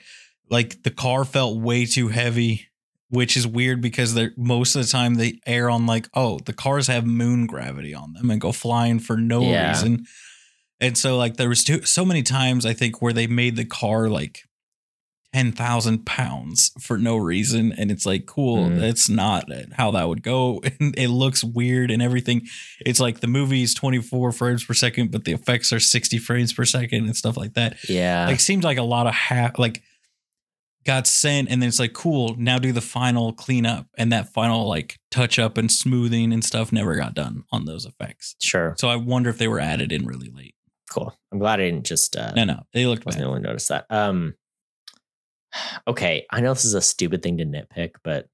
like the car felt way too heavy, which is weird because they're most of the time they air on like, oh, the cars have moon gravity on them and go flying for no Yeah. reason. And so like there was too, so many times I think where they made the car like ten thousand pounds for no reason, and it's like cool. Mm. That's not how that would go. <laughs> And it looks weird and everything. It's like the movie is twenty four frames per second, but the effects are sixty frames per second and stuff like that yeah. like seems like a lot of half like got sent and then it's like cool now do the final cleanup and that final like touch up and smoothing and stuff never got done on those effects sure, so i wonder if they were added in really late cool. I'm glad I didn't just uh, no no they looked wasn't bad. the only one to notice that. Um, okay, I know this is a stupid thing to nitpick, but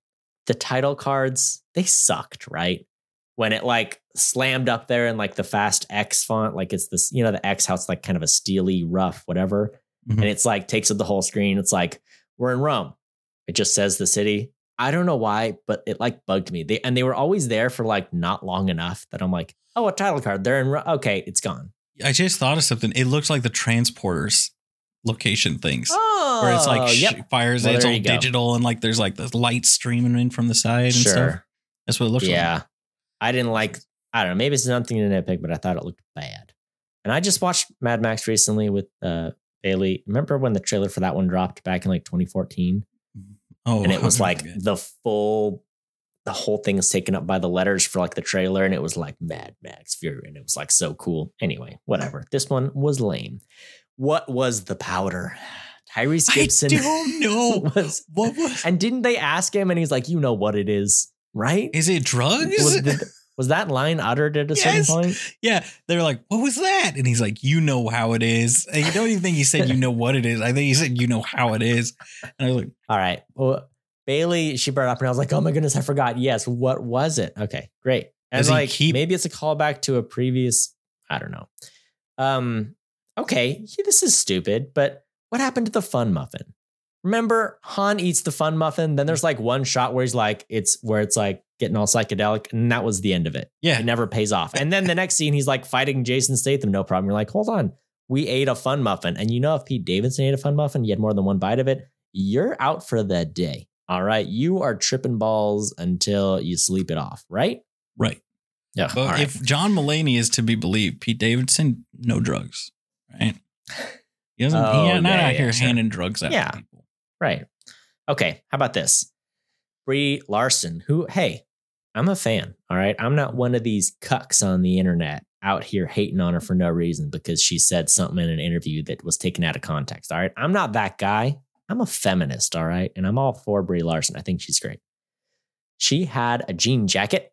the title cards they sucked, right? When it like slammed up there in like the fast X font, like it's this, you know, the X how it's like kind of a steely, rough, whatever, Mhm. and it's like takes up the whole screen. It's like we're in Rome. It just says the city. I don't know why, but it like bugged me. They and they were always there for like not long enough that I'm like, oh, a title card. They're in. Ro- Okay, it's gone. i just thought of something it looks like the transporters location things Oh, where it's like sh- yep. fires Well, it's all go. digital and like there's like the light streaming in from the side and sure. stuff that's what it looks yeah. like Yeah. I didn't like, I don't know, maybe it's something to nitpick, but I thought it looked bad. And I just watched Mad Max recently with uh, Bailey. Remember when the trailer for that one dropped back in like 2014? oh And it was <laughs> like okay. the full, the whole thing is taken up by the letters for like the trailer. And it was like Mad Max Fury. And it was like so cool. Anyway, whatever. This one was lame. What was the powder? Tyrese Gibson. i don't <laughs> know was, what was and didn't they ask him? And he's like, you know what it is, right? is it drugs was, did- <laughs> was that line uttered at a Yes. certain point? Yeah, they're like, "What was that?" And he's like, "You know how it is." And you don't even think he said, "You know what it is." I think he said, "You know how it is." And I was like, All right. Well, Bailey, she brought up, and I was like, "Oh my goodness, I forgot." Yes, what was it? Okay, great. And like, keep- maybe it's a callback to a previous. I don't know. Um. Okay, this is stupid, but what happened to the fun muffin? Remember, Han eats the fun muffin. Then there's like one shot where he's like, it's where it's like getting all psychedelic, and that was the end of it. Yeah. It never pays off. And then the next scene, he's like fighting Jason Statham, no problem. You're like, hold on, we ate a fun muffin, and you know if Pete Davidson ate a fun muffin, you had more than one bite of it, you're out for the day. All right, you are tripping balls until you sleep it off, right? Right. Yeah. But if John Mulaney is to be believed, Pete Davidson, no drugs. Right. He doesn't Oh, he's not yeah, out yeah, here sure. handing drugs out Yeah. people. Right. Okay. How about this? Brie Larson, who, hey, I'm a fan. All right. I'm not one of these cucks on the internet out here hating on her for no reason because she said something in an interview that was taken out of context. All right. I'm not that guy. I'm a feminist. All right. And I'm all for Brie Larson. I think she's great. She had a jean jacket.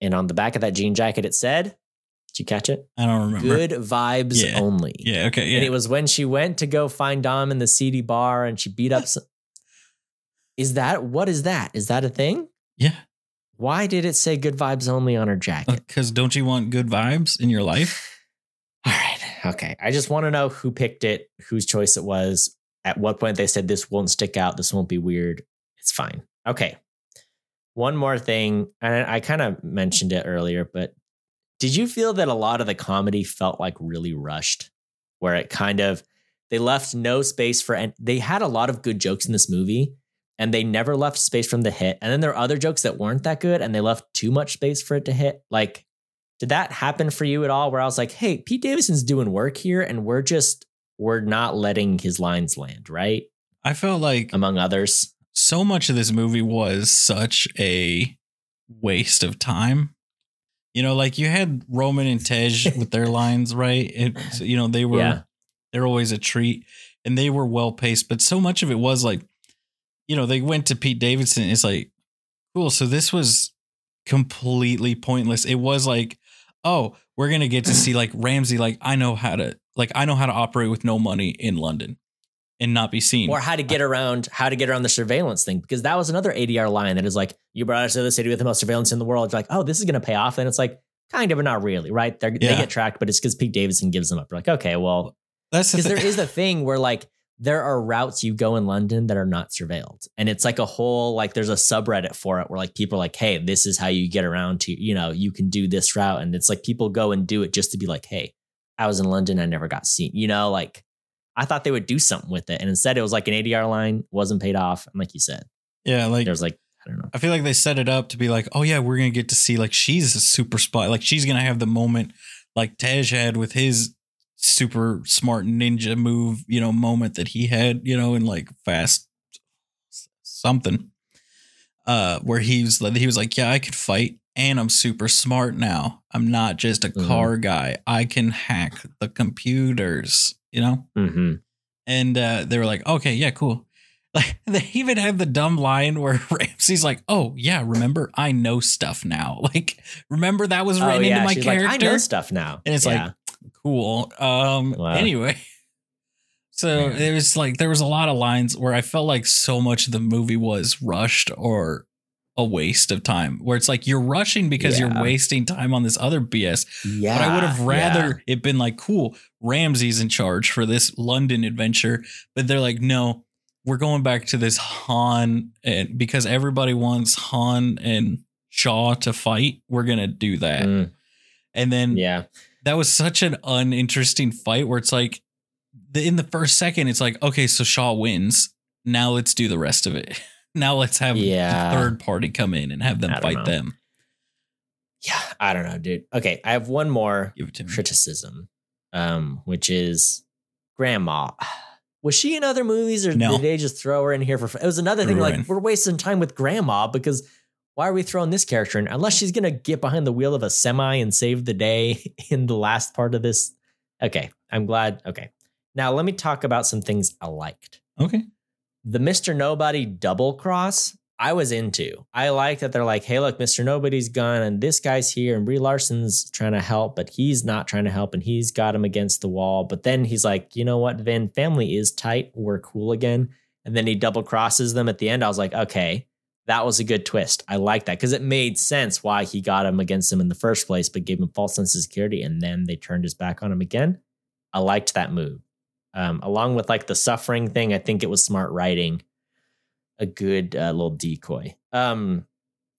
And on the back of that jean jacket, it said, Did you catch it? I don't remember. Good vibes Yeah. only. Yeah. Okay. Yeah. And it was when she went to go find Dom in the seedy bar and she beat up. Some, is that what is that? Is that a thing? yeah. Why did it say good vibes only on her jacket? Uh, because don't you want good vibes in your life? <sighs> All right. Okay. I just want to know who picked it, whose choice it was. At what point they said this won't stick out, this won't be weird. It's fine. Okay. One more thing, and I, I kind of mentioned it earlier, but did you feel that a lot of the comedy felt like really rushed? Where it kind of they left no space for and they had a lot of good jokes in this movie and they never left space from the hit. And then there are other jokes that weren't that good and they left too much space for it to hit. Like did that happen for you at all where I was like, hey, Pete Davidson's doing work here and we're just, we're not letting his lines land, right? I felt like Among others. so much of this movie was such a waste of time. You know, like you had Roman and Tej with their <laughs> lines, right? It, you know, they were Yeah. they're always a treat and they were well paced, but so much of it was like, you know, they went to Pete Davidson. It's like, cool. So this was completely pointless. It was like, oh, we're gonna get to see like Ramsey, like I know how to like I know how to operate with no money in London and not be seen. Or how to get around, how to get around the surveillance thing. Because that was another ADR line that is like, you brought us to the city with the most surveillance in the world. You're like, oh, this is going to pay off. And it's like, kind of, but not really, right? They're, They get tracked, but it's because Pete Davidson gives them up. You're like, okay, well, That's because thing. there is a thing where like there are routes you go in London that are not surveilled. And it's like a whole like there's a subreddit for it where like people are like, hey, this is how you get around to, you know, you can do this route. And it's like people go and do it just to be like, hey, I was in London, I never got seen. You know, like I thought they would do something with it. And instead it was like an ADR line, wasn't paid off. And like you said, yeah, like there's like, I don't know. I feel like they set it up to be like, oh yeah, we're gonna get to see like she's a super spy, like she's gonna have the moment like Tej had with his super smart ninja move, you know, moment that he had, you know, in like fast something, uh, where he was he was like, yeah, I could fight and I'm super smart now. I'm not just a Mhm. car guy. I can hack the computers, you know. Mm-hmm. And uh, they were like, okay, yeah, cool. <laughs> Like they even have the dumb line where <laughs> Ramsey's like, "Oh yeah, remember I know stuff now." <laughs> Like, remember that was written into my Oh, she's character, like, I know stuff now. and it's Yeah. like, cool. Um, Wow. anyway, so Man. it was like there was a lot of lines where I felt like so much of the movie was rushed or a waste of time. Where it's like you're rushing because Yeah. you're wasting time on this other BS yeah. but I would have rather yeah. it been like, cool, Ramsey's in charge for this London adventure. But they're like, no, we're going back to this Han and because everybody wants Han and Shaw to fight, we're gonna do that. Mm, And then yeah. that was such an uninteresting fight where it's like the, in the first second, it's like, okay, so Shaw wins. Now let's do the rest of it. <laughs> now let's have Yeah. a third party come in and have them fight know. them. Yeah. I don't know, dude. Okay. I have one more Give it to criticism, um, which is grandma. <sighs> Was she in other movies or No. did they just throw her in here for? It was another thing. Like in. we're wasting time with grandma because why are we throwing this character in? Unless she's gonna get behind the wheel of a semi and save the day <laughs> in the last part of this. Okay, I'm glad. Okay, now let me talk about some things I liked. Okay. The Mr. Nobody double cross, I was into. I like that they're like, hey, look, Mr. Nobody's gone, and this guy's here, and Brie Larson's trying to help, but he's not trying to help, and he's got him against the wall. But then he's like, you know what, Vin, family is tight. We're cool again. And then he double crosses them at the end. I was like, okay, that was a good twist. I like that because it made sense why he got him against him in the first place, but gave him false sense of security, and then they turned his back on him again. I liked that move. Um, along with like the suffering thing, I think it was smart writing, a good uh, little decoy. Um,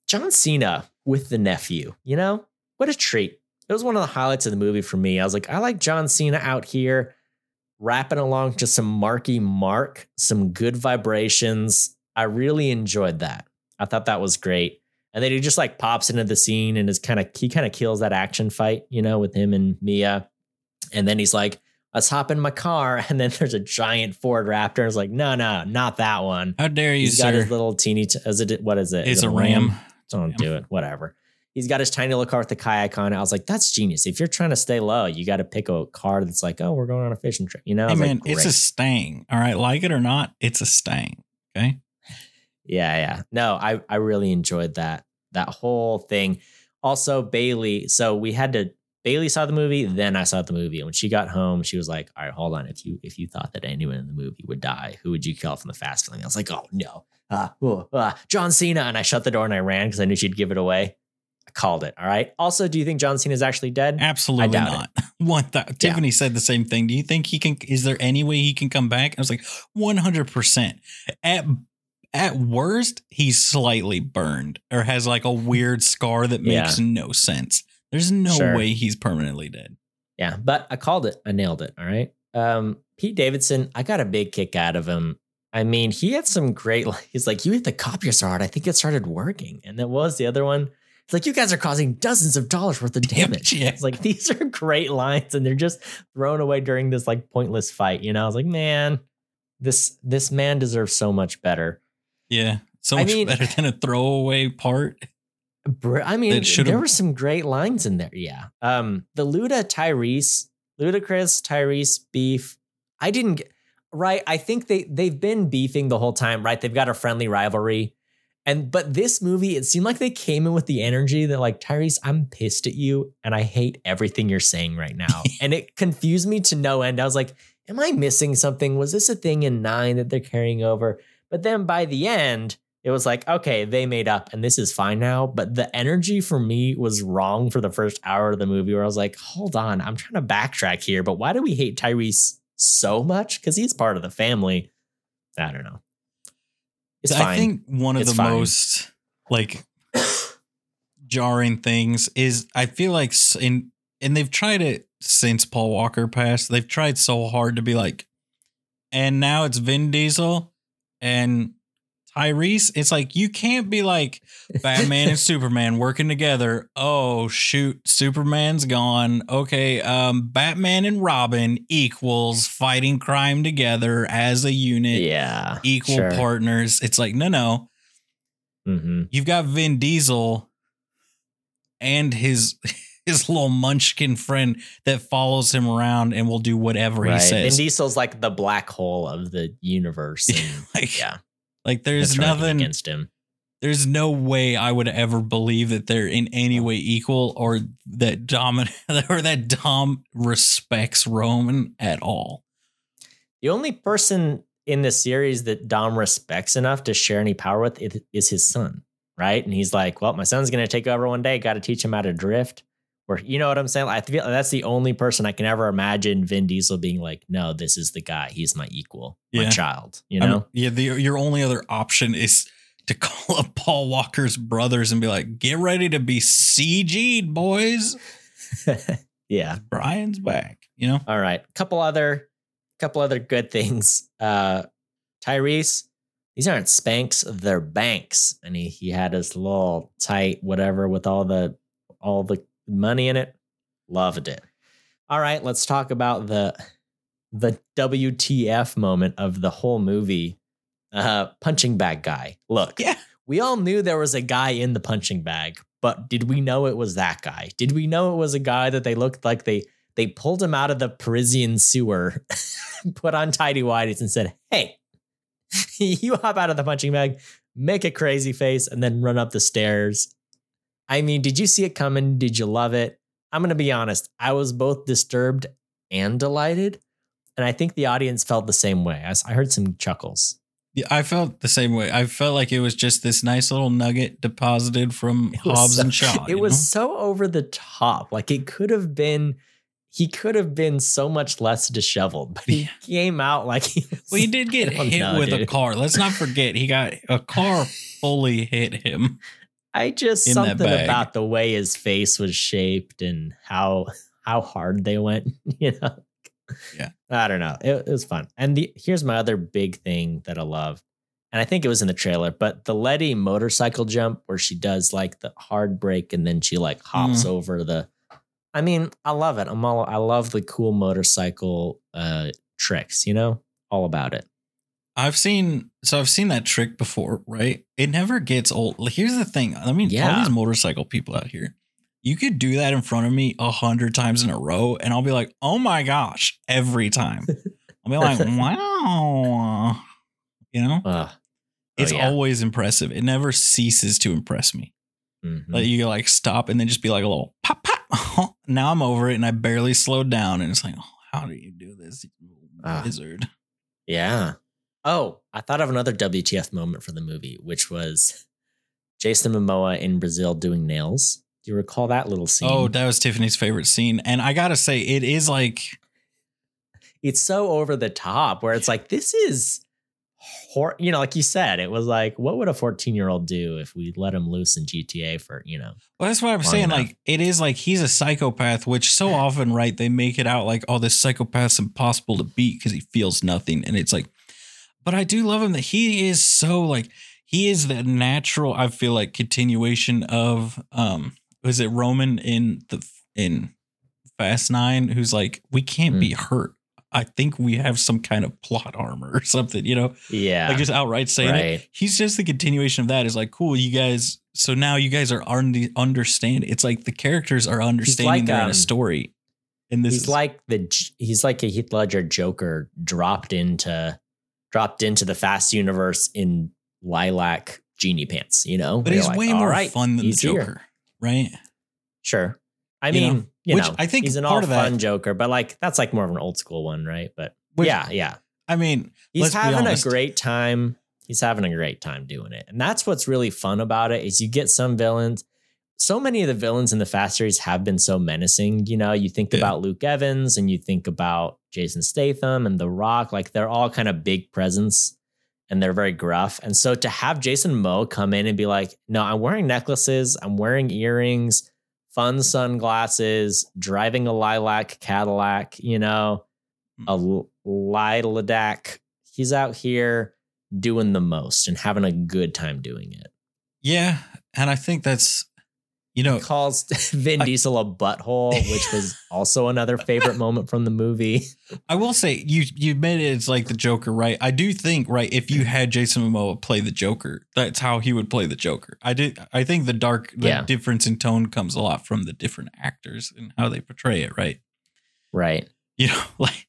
John Cena with the nephew, you know, what a treat. It was one of the highlights of the movie for me. I was like, I like John Cena out here rapping along to some Marky Mark, some good vibrations. I really enjoyed that. I thought that was great. And then he just like pops into the scene and is kind of he kind of kills that action fight, you know, with him and Mia. And then he's like, let's hop in my car. And then <laughs> there's a giant Ford Raptor. It's like, no, no, not that one. How dare you, He's sir? got his little teeny, t- is it, what is it? it's Is it a ram. Don't Ram. do it. Whatever. He's got his tiny little car with the kayak on it. I was like, that's genius. If you're trying to stay low, you got to pick a car that's like, oh, we're going on a fishing trip. You know? I Hey man, like, it's a stang. All right, like it or not, it's a stang. Okay. Yeah, yeah. No, I I really enjoyed that that whole thing. Also, Bailey. So we had to. Bailey saw the movie, then I saw the movie. And when she got home, she was like, "All right, hold on. If you if you thought that anyone in the movie would die, who would you kill from the fast feeling?" I was like, "Oh no, uh, oh, uh, John Cena!" And I shut the door and I ran because I knew she'd give it away. I called it. All right. Also, do you think John Cena is actually dead? Absolutely not. <laughs> One th- Tiffany said the same thing. Do you think he can? Is there any way he can come back? I was like, one hundred percent. At at worst, he's slightly burned or has like a weird scar that Yeah. makes no sense. There's no Sure. way he's permanently dead. Yeah, but I called it. I nailed it. All right. Um, Pete Davidson, I got a big kick out of him. I mean, he had some great. <laughs> He's like, "You hit the copier so hard, I think it started working." And then what was the other one? It's like you guys are causing dozens of dollars worth of <laughs> damage. Yeah. It's like these are great lines, and they're just thrown away during this like pointless fight. You know, I was like, man, this this man deserves so much better. Yeah, so I much mean- better than a throwaway part. Br- I mean, there were some great lines in there. Yeah. Um, the Luda Tyrese, Ludacris Tyrese beef. I didn't get right. I think they they've been beefing the whole time, right? They've got a friendly rivalry. And but this movie, it seemed like they came in with the energy that like Tyrese, I'm pissed at you and I hate everything you're saying right now. <laughs> and it confused me to no end. I was like, am I missing something? Was this a thing in nine that they're carrying over? But then by the end, it was like, okay, they made up and this is fine now. But the energy for me was wrong for the first hour of the movie where I was like, hold on, I'm trying to backtrack here. But why do we hate Tyrese so much? Because he's part of the family. I don't know. It's I fine. think one of It's the fine. most like jarring things is I feel like in and they've tried it since Paul Walker passed. They've tried so hard to be like, and now it's Vin Diesel and Tyrese. It's like you can't be like Batman and <laughs> Superman working together. Oh shoot, Superman's gone. Okay, um, Batman and Robin equals fighting crime together as a unit yeah. equal sure. partners. It's like, no, no. Mhm. You've got Vin Diesel and his <laughs> his little munchkin friend that follows him around and will do whatever he says. Vin Diesel's like the black hole of the universe. <laughs> And like, yeah. Like there's that's nothing against him. there's no way I would ever believe that they're in any way equal or that Dom <laughs> or that Dom respects Roman at all. The only person in the series that Dom respects enough to share any power with is his son, right? And he's like, "Well, my son's going to take over one day. Got to teach him how to drift." Or you know what I'm saying? I feel that's the only person I can ever imagine Vin Diesel being like, "No, this is the guy. He's my equal, my child." You know? yeah, the, your only other option is to <laughs> call up Paul Walker's brothers and be like, get ready to be CG'd, boys. <laughs> yeah. Brian's back. You know? All right. Couple other couple other good things. Uh Tyrese, these aren't Spanx, they're banks. And he he had his little tight whatever with all the all the money in it. Loved it. All right, let's talk about the the WTF moment of the whole movie. Uh punching bag guy. Look. Yeah. We all knew there was a guy in the punching bag, but did we know it was that guy? Did we know it was a guy that they looked like they they pulled him out of the Parisian sewer, <laughs> put on tidy whities, and said, "Hey, <laughs> you hop out of the punching bag, make a crazy face, and then run up the stairs." I mean, did you see it coming? Did you love it? I'm gonna be honest. I was both disturbed and delighted, and I think the audience felt the same way. I, heard some chuckles. Yeah, I felt the same way. I felt like it was just this nice little nugget deposited from Hobbs so- and Shaw. It was know? so over the top. Like it could have been he could have been so much less disheveled, but he came out like he was, Well, he did get <laughs> oh, hit know, with a car. Let's not forget he got a car <laughs> fully hit him. I just in something about the way his face was shaped and how how hard they went, <laughs> you know. Yeah. I don't know. It, it was fun. And the here's my other big thing that I love. And I think it was in the trailer, but the Letty motorcycle jump where she does like the hard break and then she like hops Mm. over the I mean, I love it. I'm all I love the cool motorcycle uh tricks, you know? All about it. I've seen so I've seen that trick before, right? It never gets old. Like, Here's the thing. I mean, all these motorcycle people out here, you could do that in front of me a hundred times in a row, and I'll be like, oh my gosh, every time. I'll be like, <laughs> wow. You know? Uh, Oh, It's yeah. always impressive. It never ceases to impress me. mhm. Like you like stop and then just be like a little pop pop. <laughs> now I'm over it and I barely slowed down and it's like, oh, how do you do this, you Ah. wizard? Yeah. Oh, I thought of another WTF moment for the movie, which was Jason Momoa in Brazil doing nails. Do you recall that little oh, scene? Oh, that was Tiffany's favorite scene, and I gotta say, it is like it's so over the top where it's like, this is, hor- you know, like you said, it was like, what would a 14 year old do if we let him loose in GTA for, you know? Well, that's what I'm saying. enough. Like, it is like he's a psychopath, which so <laughs> often, right, they make it out like, oh, this psychopath's impossible to beat because he feels nothing. And it's like, but I do love him that he is so like, he is the natural, I feel like, continuation of, um, was it Roman in the, in Fast Nine, who's like, we can't be hurt. I think we have some kind of plot armor or something, you know, Yeah. like just outright saying it. He's just the continuation of that. Is like cool you guys so now you guys are un- understand it's like the characters are understanding like, they're in um, a story. And this he's is like the he's like a Heath Ledger Joker dropped into dropped into the Fast universe in lilac genie pants, you know? but he's like, way more right, fun than the he's here." joker right Sure. I You know, mean, you which know, I think he's an all of that- fun Joker, but like that's like more of an old school one, right? But Which- yeah, yeah. i mean He's having a great time. He's having a great time doing it. And that's what's really fun about it is you get some villains. So many of the villains in the Fast series have been so menacing. You know, you think Yeah. about Luke Evans and you think about Jason Statham and The Rock, like they're all kind of big presence and they're very gruff. And so to have Jason Moe come in and be like, no, I'm wearing necklaces, I'm wearing earrings, fun sunglasses, driving a lilac Cadillac, you know, hmm. a lilac. He's out here doing the most and having a good time doing it. yeah and i think that's you know Calls <laughs> Vin I- Diesel a butthole, which was <laughs> also another favorite moment from the movie. i will say you you made it it's like the joker right i do think right if you had jason momoa play the joker that's how he would play the joker i did i think the dark the Yeah. difference in tone comes a lot from the different actors and how they portray it right Right. you know, <laughs> like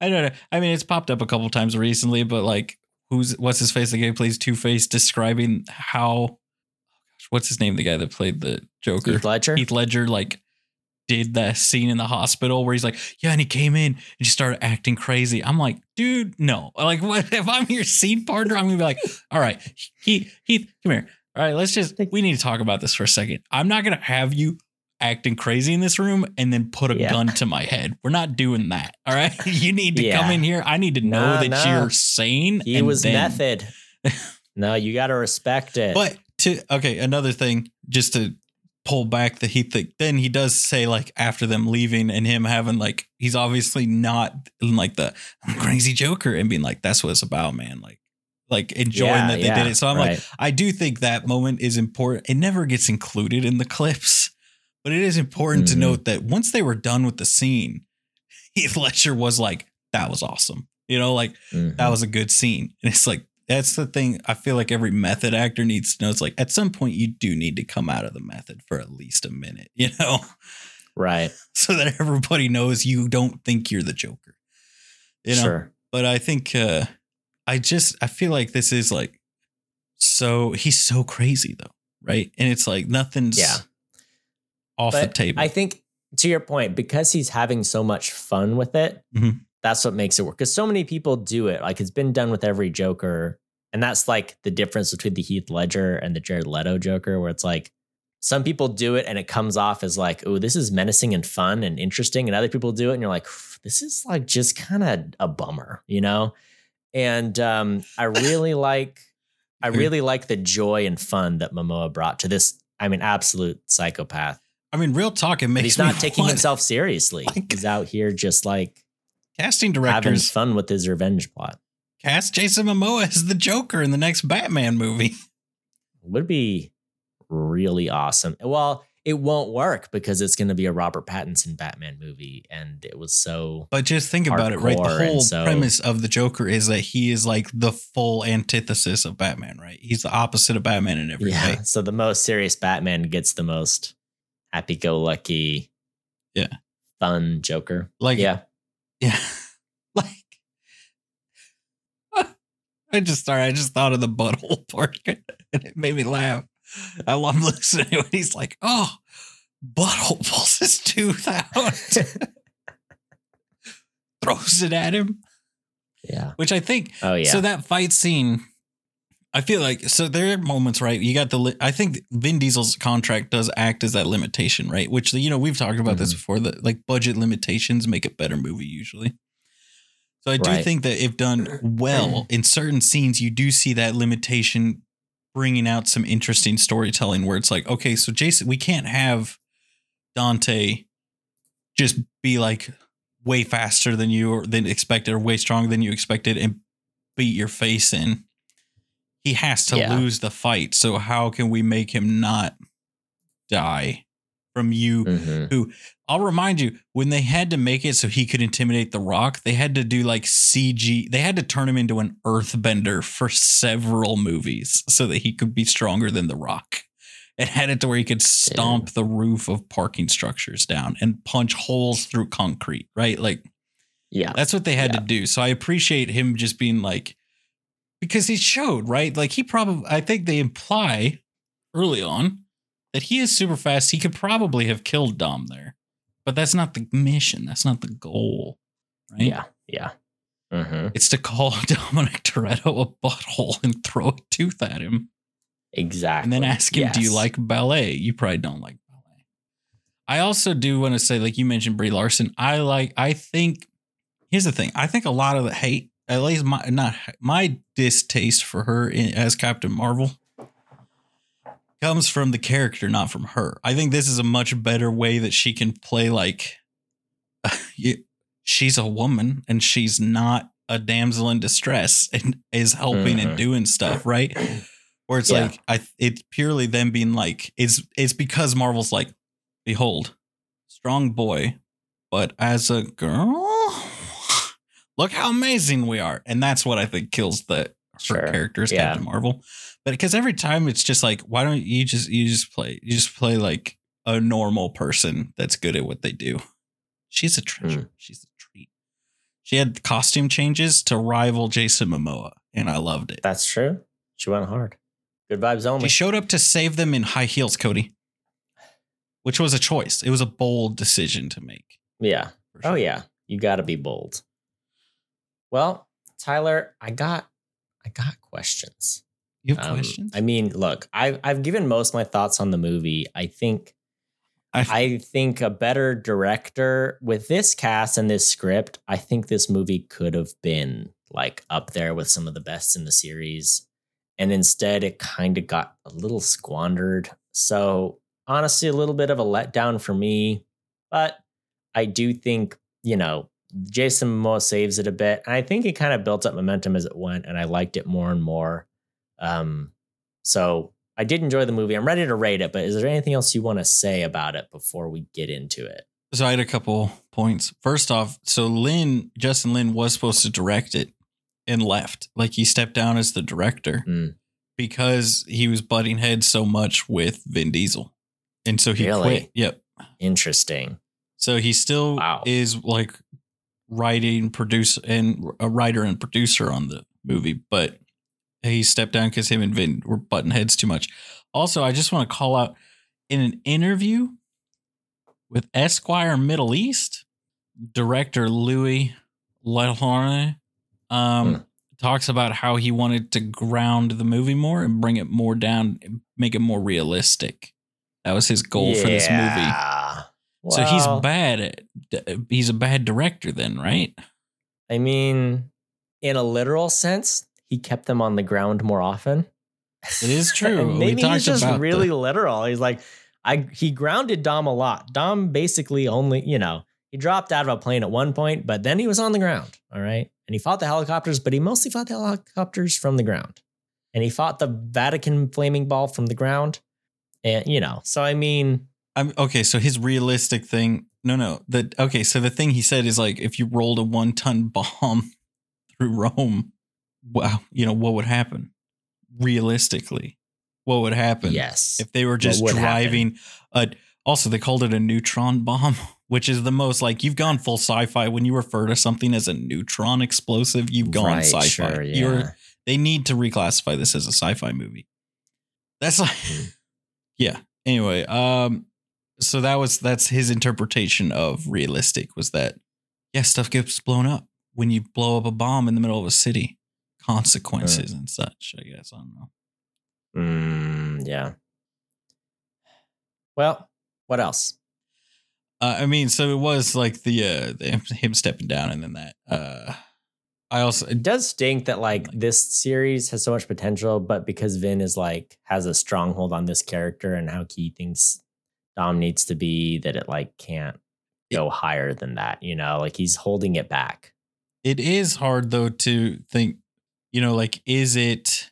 I don't know. I mean, it's popped up a couple times recently, but like, who's what's his face? The guy plays Two Face, describing how what's his name? The guy that played the Joker, Heath Ledger. Heath Ledger, like did that scene in the hospital where he's like, yeah, and he came in and just started acting crazy. I'm like, dude, no. Like, <laughs> what if I'm your scene partner? I'm gonna be like, all right, Heath, Heath, come here. All right, let's just we need to talk about this for a second. I'm not gonna have you acting crazy in this room and then put a Yeah. gun to my head. We're not doing that. All right. <laughs> You need to Yeah. come in here. I need to know No, that no. you're sane. he was then- method. <laughs> no, you got to respect it. But to okay, another thing, just to pull back the heat thing, then he does say like after them leaving and him having like he's obviously not like the crazy Joker and being like that's what it's about, man. Like like enjoying Yeah, that they yeah, did it. So I'm like. I do think that moment is important. It never gets included in the clips, but it is important Mhm. to note that once they were done with the scene, <laughs> Heath Ledger was like, that was awesome. You know, like Mhm. that was a good scene. And it's like, that's the thing I feel like every method actor needs to know. It's like at some point you do need to come out of the method for at least a minute, <laughs> you know, right. <laughs> so that everybody knows you don't think you're the Joker. You know, Sure. but I think uh I just I feel like this is like so he's so crazy though, right? And it's like nothing's Yeah. off the But table. I think to your point, because he's having so much fun with it, Mhm. That's what makes it work. Because so many people do it. Like it's been done with every Joker. And that's like the difference between the Heath Ledger and the Jared Leto Joker, where it's like some people do it and it comes off as like, oh, this is menacing and fun and interesting. And other people do it and you're like, this is like just kind of a bummer, you know? And um, I really <laughs> like, I really like the joy and fun that Momoa brought to this. I mean, absolute psychopath. I mean, real talk, it makes But he's not taking <laughs> want- himself seriously. Like- he's out here just like casting director. having fun with his revenge plot. cast Jason Momoa as the Joker in the next Batman movie. <laughs> Would be really awesome. Well, it won't work because it's going to be a Robert Pattinson Batman movie, and it was so But just think about it, right? The whole so- premise of the Joker is that he is like the full antithesis of Batman, right? He's the opposite of Batman in every yeah. way. So the most serious Batman gets the most happy-go-lucky, Yeah. fun Joker. Like, yeah, yeah, <laughs> like. <laughs> I just sorry, I just thought of the butthole <laughs> part, and it made me laugh. I love listening when he's like, "Oh, butthole pulls his tooth out, throws it at him," yeah. which I think Oh yeah. So that fight scene, I feel like so there are moments, right? You got the li- I think Vin Diesel's contract does act as that limitation, right? Which you know we've talked about this Mhm. before. That like budget limitations make a better movie usually. So I do Right. think that if done well in certain scenes, you do see that limitation bringing out some interesting storytelling where it's like, okay, so Jason, we can't have Dante just be like way faster than you or than expected or way stronger than you expected and beat your face in. He has to Yeah. lose the fight. So how can we make him not die from you? Mhm. I'll remind you when they had to make it so he could intimidate the rock, they had to do like CG. They had to turn him into an earthbender for several movies so that he could be stronger than the rock. It had it to where he could stomp the roof of parking structures down and punch holes through concrete, right? Like Yeah. that's what they had Yeah. to do. So I appreciate him just being like, because he showed, right? Like he probably, I think they imply early on that he is super fast. He could probably have killed Dom there, but that's not the mission. That's not the goal, right? Yeah. Yeah. hmm It's to call <laughs> Dominic Toretto a butthole and throw a tooth at him Exactly. and then ask him, Do you like ballet? You probably don't like ballet. I also do want to say, like you mentioned, Brie Larson. I like, I think, here's the thing. I think a lot of the hate, at least my, not my distaste for her in, as Captain Marvel comes from the character, not from her. I think this is a much better way that she can play like <laughs> she's a woman and she's not a damsel in distress and is helping and mm-hmm. doing stuff, right? Where it's Yeah. like I it's purely them being like it's it's because Marvel's like, behold, strong boy, but as a girl, look how amazing we are. And that's what I think kills the her Sure. character as Yeah. Captain Marvel. But because every time it's just like, why don't you just you just play you just play like a normal person that's good at what they do. She's a treasure. Mm. She's a treat. She had costume changes to rival Jason Momoa, and I loved it. That's true. She went hard. Good vibes only. She showed up to save them in high heels, Cody, which was a choice. It was a bold decision to make. yeah. for Oh yeah. You got to be bold. Well, Tyler, I got I got questions. You have Um, questions? I mean, look, I've I've given most of my thoughts on the movie. I think I- I think a better director with this cast and this script, I think this movie could have been like up there with some of the best in the series. And instead it kind of got a little squandered. So honestly, a little bit of a letdown for me. But I do think, you know, Jason Momoa saves it a bit. And I think it kind of built up momentum as it went, and I liked it more and more. Um, so I did enjoy the movie. I'm ready to rate it, but is there anything else you want to say about it before we get into it? So I had a couple points. First off, so Lynn, Justin Lin was supposed to direct it and left. Like he stepped down as the director Mm. because he was butting heads so much with Vin Diesel. And so he Really? quit. Yep. Interesting. So he still Wow. is like writing, produce, and a writer and producer on the movie, but he stepped down because him and Vin were butting heads too much. Also, I just want to call out in an interview with Esquire Middle East, director Louis Leterrier um, Hmm. talks about how he wanted to ground the movie more and bring it more down, make it more realistic. That was his goal for this movie. So he's bad at he's a bad director then, right? I mean, in a literal sense, he kept them on the ground more often. It is <laughs> true. Maybe he's just really the- literal. He's like, I he grounded Dom a lot. Dom basically only, you know, he dropped out of a plane at one point, but then he was on the ground. All right. And he fought the helicopters, but he mostly fought the helicopters from the ground. And he fought the Vatican flaming ball from the ground. And, you know, so I mean, I'm okay. So his realistic thing, no, no. The okay. So the thing he said is like, if you rolled a one ton <laughs> bomb through Rome, wow, you know what would happen? Realistically, what would happen? yes. if they were just driving a. Also, they called it a neutron bomb, <laughs> which is the most like you've gone full sci-fi when you refer to something as a neutron explosive. You've gone Right, sci-fi. sure, You're yeah. they need to reclassify this as a sci-fi movie. That's like <laughs> Hmm. yeah. Anyway, um so that was that's his interpretation of realistic was that yeah, stuff gets blown up when you blow up a bomb in the middle of a city. Consequences and such, I guess. I don't know. Mm, yeah. Well, what else? Uh, I mean, so it was like the uh the, him stepping down and then that uh I also It does stink that like this series has so much potential, but because Vin is like has a stronghold on this character and how he thinks Dom needs to be, that it like can't go higher than that. You know, like he's holding it back. it is hard though to think you know like is it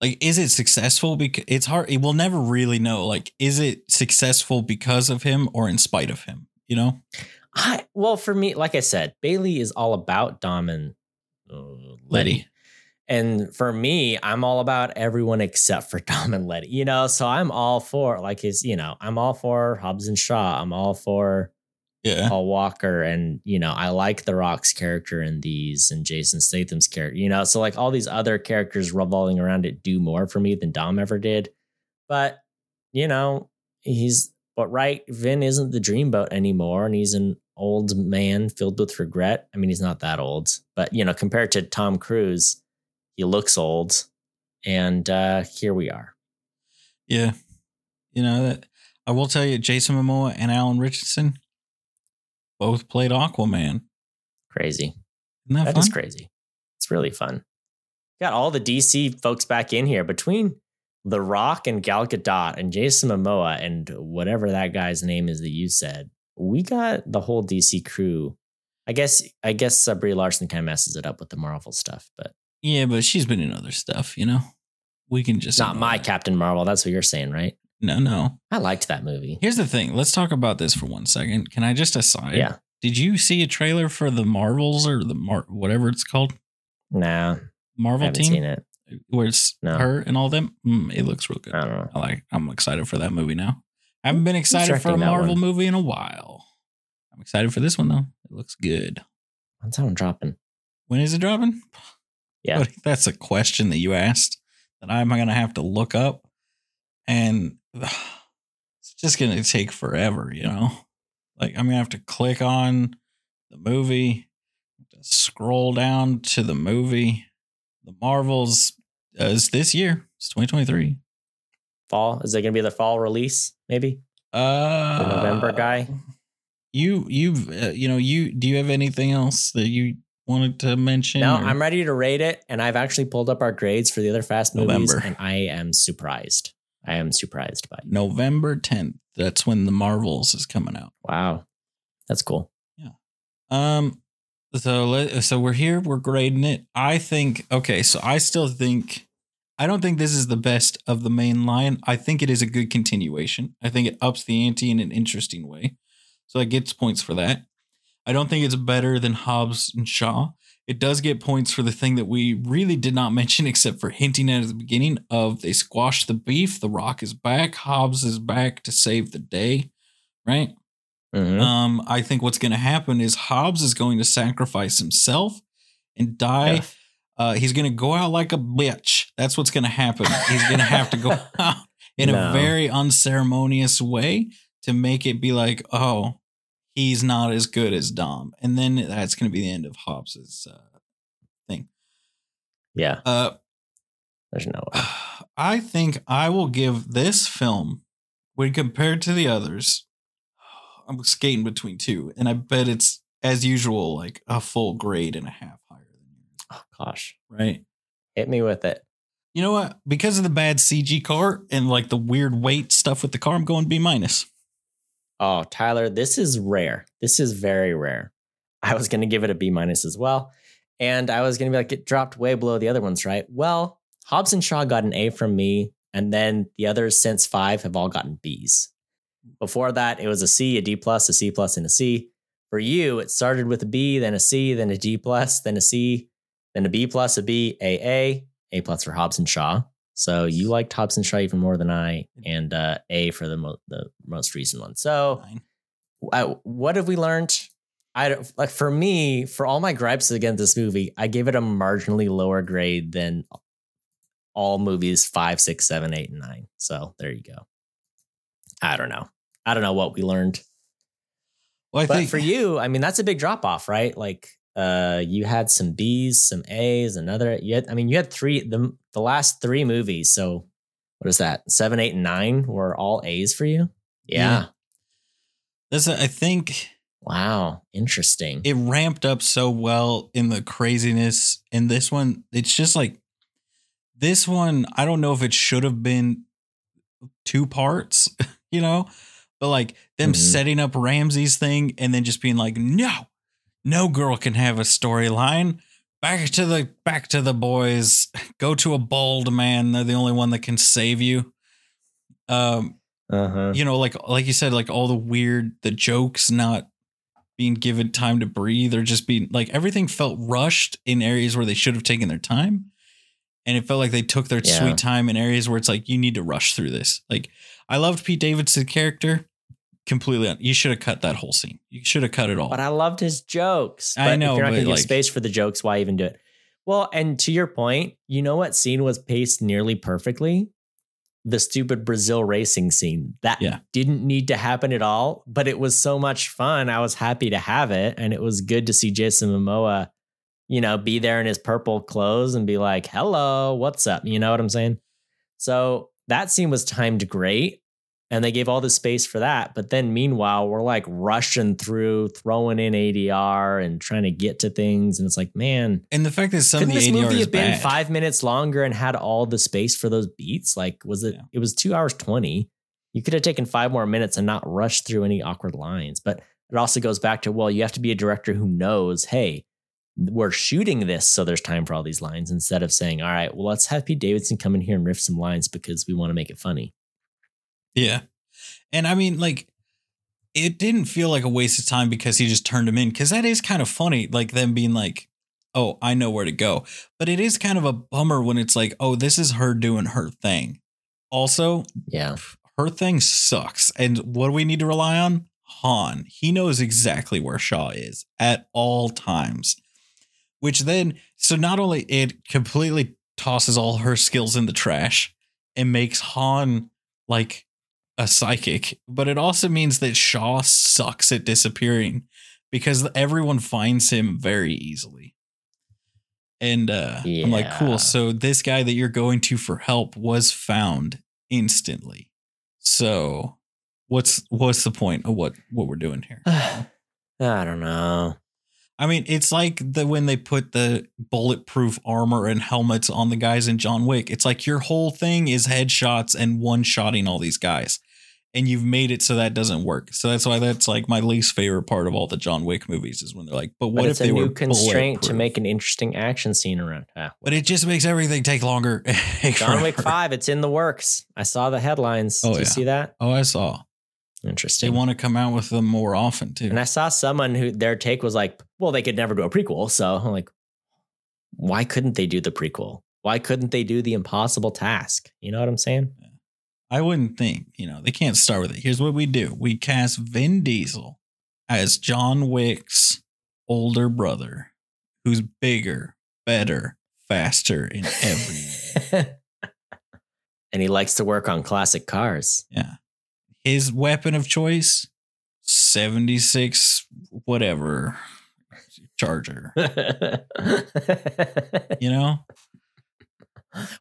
like is it successful because it's hard we'll never really know like is it successful because of him or in spite of him you know I well, for me, like I said, Bailey is all about Dom and uh, Letty. And for me, I'm all about everyone except for <laughs> Dom and Letty, you know? So I'm all for like his, you know, I'm all for Hobbs and Shaw. I'm all for yeah Paul Walker. And, you know, I like The Rock's character in these and Jason Statham's character, you know? So like all these other characters revolving around it do more for me than Dom ever did. But, you know, he's, but right, Vin isn't the dreamboat anymore. And he's an old man filled with regret. I mean, he's not that old, but, you know, compared to Tom Cruise, he looks old. And uh here we are. yeah you know that i will tell you jason momoa and alan ritchson both played aquaman Crazy. isn't that, That fun is crazy. It's really fun. Got all the DC folks back in here between The Rock and Gal Gadot and Jason Momoa and whatever that guy's name is that you said. We got the whole DC crew. I guess I guess uh, Brie Larson kind of messes it up with the Marvel stuff, but yeah but she's been in other stuff you know we can just not my that. Captain Marvel. That's what you're saying, right? no no I liked that movie. Here's the thing. Let's talk about this for one second. Can I just aside? Yeah. Did you see a trailer for the Marvels or the Mar whatever it's called? Nah, I Marvel haven't team seen it. where it's No. her and all them. Mm, it looks real good. I don't know. I like. I'm excited for that movie now. I haven't been excited for a Marvel one? movie in a while. I'm excited for this one though. It looks good. When's that one dropping? When is it dropping? Yeah. But that's a question that you asked that I'm gonna have to look up, and <sighs> it's just gonna take forever. You know, like I'm gonna have to click on the movie, scroll down to the movie. The Marvels uh, is this year. It's 2023. Fall? Is it gonna be the fall release? Maybe? Uh, November guy? You you've uh, you know you do you have anything else that you wanted to mention? No, or- I'm ready to rate it, and I've actually pulled up our grades for the other Fast movies, November. and I am surprised. I am surprised by it. November 10th. That's when the Marvels is coming out. Wow, that's cool. Yeah. Um, so let so we're here. We're grading it. I think okay. So I still think I don't think this is the best of the main line. I think it is a good continuation. I think it ups the ante in an interesting way. So it gets points for that. I don't think it's better than Hobbs and Shaw. It does get points for the thing that we really did not <laughs> mention, except for hinting at at the beginning of they squashed the beef. The Rock is back. Hobbs is back to save the day. Right. Mhm. Um, I think what's going to happen is Hobbs is going to sacrifice himself and die. Yeah. Uh, he's going to go out like a bitch. That's what's going to happen. He's going to have to go <laughs> out in No. a very unceremonious way to make it be like, oh, he's not as good as Dom, and then that's going to be the end of Hobbs's uh, thing. Yeah, Uh, there's no way. <sighs> I think I will give this film when compared to the others, <sighs> I'm skating between two, and I bet it's as usual, like a full grade and a half higher than yours. Oh gosh, Right. hit me with it. You know what? Because of the bad CG car and like the weird weight stuff with the car, I'm going B minus. Oh, Tyler, this is rare. This is very rare. I was going to give it a B minus as well. And I was going to be like, it dropped way below the other ones, right? Well, Hobbs and Shaw got an A from me. And then the others since five have all gotten Bs. Before that, it was a C, a D plus, a C plus, and a C. For you, it started with a B, then a C, then a D plus, then a C, then a B plus, a B, A, A, A plus for Hobbs and Shaw. So you liked Hobbs and Shaw even more than I, and uh, A for the mo- the most recent one. So I, what have we learned? I don't like for me for all my gripes against this movie, I gave it a marginally lower grade than all movies five, six, seven, eight, and nine. So there you go. I don't know. I don't know what we learned, Well, I but think for you, I mean that's a big drop off, right? Like uh, you had some B's, some A's, another. You had, I mean, you had three the the last three movies. So what is that? Seven, eight, and nine were all A's for you. Yeah. yeah. this, I think Wow. Interesting. it ramped up so well in the craziness. And this one, it's just like this one. I don't know if it should have been two parts, <laughs> you know, but like them Mhm. setting up Ramsey's thing and then just being like, no, no girl can have a storyline. Back to the back to the boys. Go to a bald man. They're the only one that can save you. Um, Uh-huh. you know, like like you said, like all the weird, the jokes not being given time to breathe or just being like everything felt rushed in areas where they should have taken their time. And it felt like they took their Yeah. sweet time in areas where it's like, you need to rush through this. Like, I loved Pete Davidson's character completely. You should have cut that whole scene. You should have cut it all. But I loved his jokes. I know, If you're not but, going to give space for the jokes, why even do it? Well, and to your point, you know what scene was paced nearly perfectly? The stupid Brazil racing scene. That Yeah. didn't need to happen at all, but it was so much fun. I was happy to have it. And it was good to see Jason Momoa, you know, be there in his purple clothes and be like, hello, what's up? You know what I'm saying? So that scene was timed great and they gave all the space for that. But then meanwhile, we're like rushing through, throwing in ADR and trying to get to things. And it's like, man, and the fact that some of the this ADR movie have been bad. five minutes longer and had all the space for those beats? Like, was it? Yeah. It was two hours twenty. You could have taken five more minutes and not rushed through any awkward lines. But it also goes back to well, you have to be a director who knows, hey, we're shooting this, so there's time for all these lines. Instead of saying, all right, well, let's have Pete Davidson come in here and riff some lines because we want to make it funny. Yeah. And I mean, like, it didn't feel like a waste of time because he just turned him in. Cause that is kind of funny, like them being like, oh, I know where to go. But it is kind of a bummer when it's like, oh, this is her doing her thing. Also, Yeah. her thing sucks. And what do we need to rely on? Han. He knows exactly where Shaw is at all times. Which then, so not only it completely tosses all her skills in the trash and makes Han like a psychic, but it also means that Shaw sucks at disappearing because everyone finds him very easily. And uh, I'm like, cool. So this guy that you're going to for help was found instantly. So what's what's the point of what what we're doing here? <sighs> I don't know. I mean, it's like the when they put the bulletproof armor and helmets on the guys in John Wick. It's like your whole thing is headshots and one shotting all these guys. And you've made it so that doesn't work. So that's why that's like my least favorite part of all the John Wick movies is when they're like, but what But if it's a they were new constraint to make an interesting action scene around. Ah, But it just makes everything take longer. <laughs> John Wick 5, it's in the works. I saw the headlines. Oh, Did you yeah. see that? Oh, I saw. Interesting. They want to come out with them more often too. and I saw someone who their take was like, well, they could never do a prequel. So I'm like, why couldn't they do the prequel? Why couldn't they do the impossible task? You know what I'm saying? I wouldn't think, you know, they can't start with it. Here's what we do we cast Vin Diesel as John Wick's older brother, who's bigger, better, faster in every way. <laughs> and he likes to work on classic cars. Yeah. His weapon of choice 76, whatever, Charger, <laughs> you know?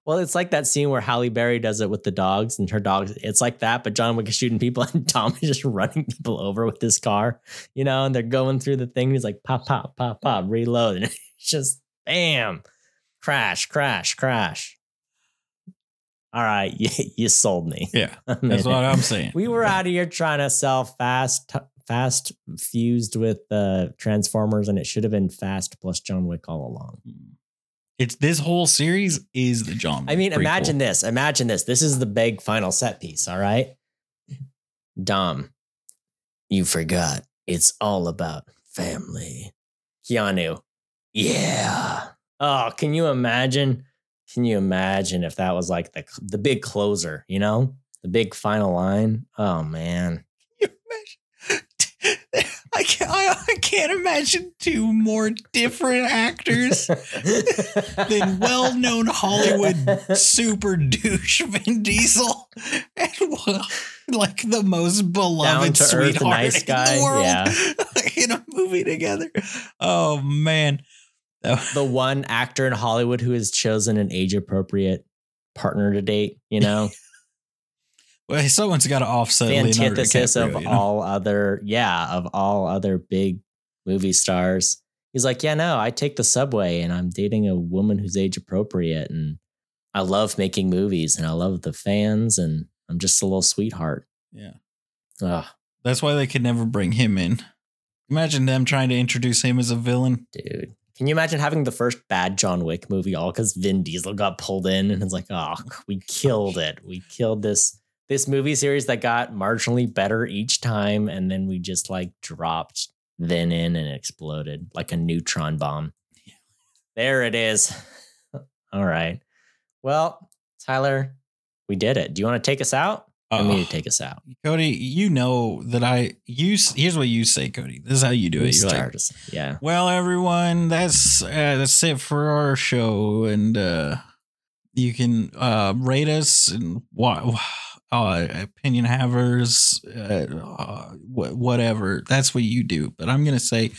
Well, it's like that scene where Halle Berry does it with the dogs and her dogs. It's like that, but John Wick is shooting people <laughs> and Dom is just running people over with his car, you know, and they're going through the thing. He's like, pop, pop, pop, pop, reload. <laughs> And it's just bam, crash, crash, crash. All right, <laughs> you, you sold me. Yeah, that's what I'm saying. We were out of here trying to sell fast, fast fused with uh, Transformers, and it should have been fast plus John Wick all along. It's this whole series is the John. I mean, prequel. imagine this. Imagine this. This is the big final set piece. All right, Dom, you forgot. It's all about family. Keanu, yeah. Oh, can you imagine? Can you imagine if that was like the the big closer? You know, the big final line. Oh man. <laughs> I can't, I, I can't imagine two more different actors <laughs> than well-known Hollywood super douche Vin Diesel and like the most beloved sweetheart nice guy. in the world yeah. <laughs> in a movie together. Oh man. the one actor in Hollywood who has chosen an age appropriate partner to date, you know? Well, someone's got to offset the antithesis of you know? all other, yeah, of all other big movie stars. He's like, yeah, no, I take the subway and I'm dating a woman who's age appropriate, and I love making movies and I love the fans, and I'm just a little sweetheart. Yeah, Ugh. that's why they could never bring him in. Imagine them trying to introduce him as a villain, dude. Can you imagine having the first bad John Wick movie all because Vin Diesel got pulled in and it's like, oh, we killed it. We killed this this movie series that got marginally better each time, and then we just like dropped then in and exploded like a neutron bomb. There it is. <laughs> All right. Well, Tyler, we did it. Do you want to take us out? I mean, to take us out. Cody, you know that I use. Here's what you say, Cody. This is how you do it. You're like, yeah. Well, everyone, that's uh, that's it for our show, and uh, you can uh, rate us and what uh, opinion havers, uh, uh, whatever. That's what you do. But I'm going to say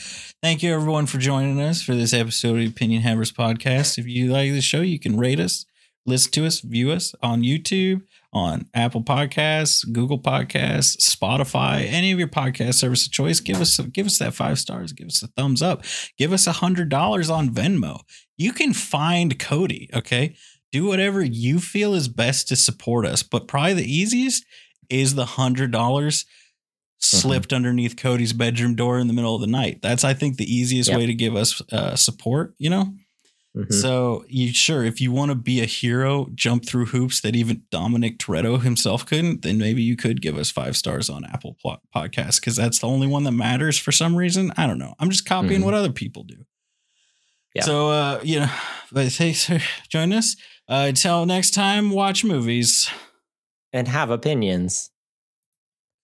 thank you, everyone, for joining us for this episode of Opinion Havers Podcast. If you like the show, you can rate us, listen to us, view us on YouTube, on Apple Podcasts, Google Podcasts, Spotify, any of your podcast service of choice. Give us give us that five stars. Give us a thumbs up. Give us a hundred dollars on Venmo. You can find Cody. Okay do whatever you feel is best to support us. But probably the easiest is the hundred dollars slipped mm-hmm. underneath Cody's bedroom door in the middle of the night. That's I think the easiest yep. way to give us uh, support. You know. Mm-hmm. So you sure if you want to be a hero, jump through hoops that even Dominic Toretto himself couldn't, then maybe you could give us five stars on Apple Podcast because that's the only one that matters for some reason. I don't know. I'm just copying mm-hmm. what other people do. Yeah. So uh, you know, but thanks for joining us. Uh, until next time, watch movies and have opinions.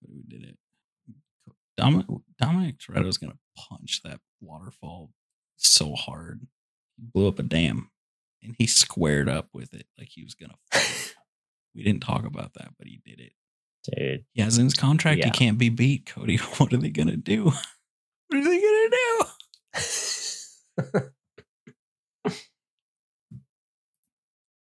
We did it. Dominic, Dominic Toretto's gonna punch that waterfall so hard. He blew up a dam, and he squared up with it like he was gonna. <laughs> we didn't talk about that, but he did it. Dude, he has in his contract yeah. he can't be beat. Cody, <laughs> what are they gonna do? <laughs> What are they gonna do?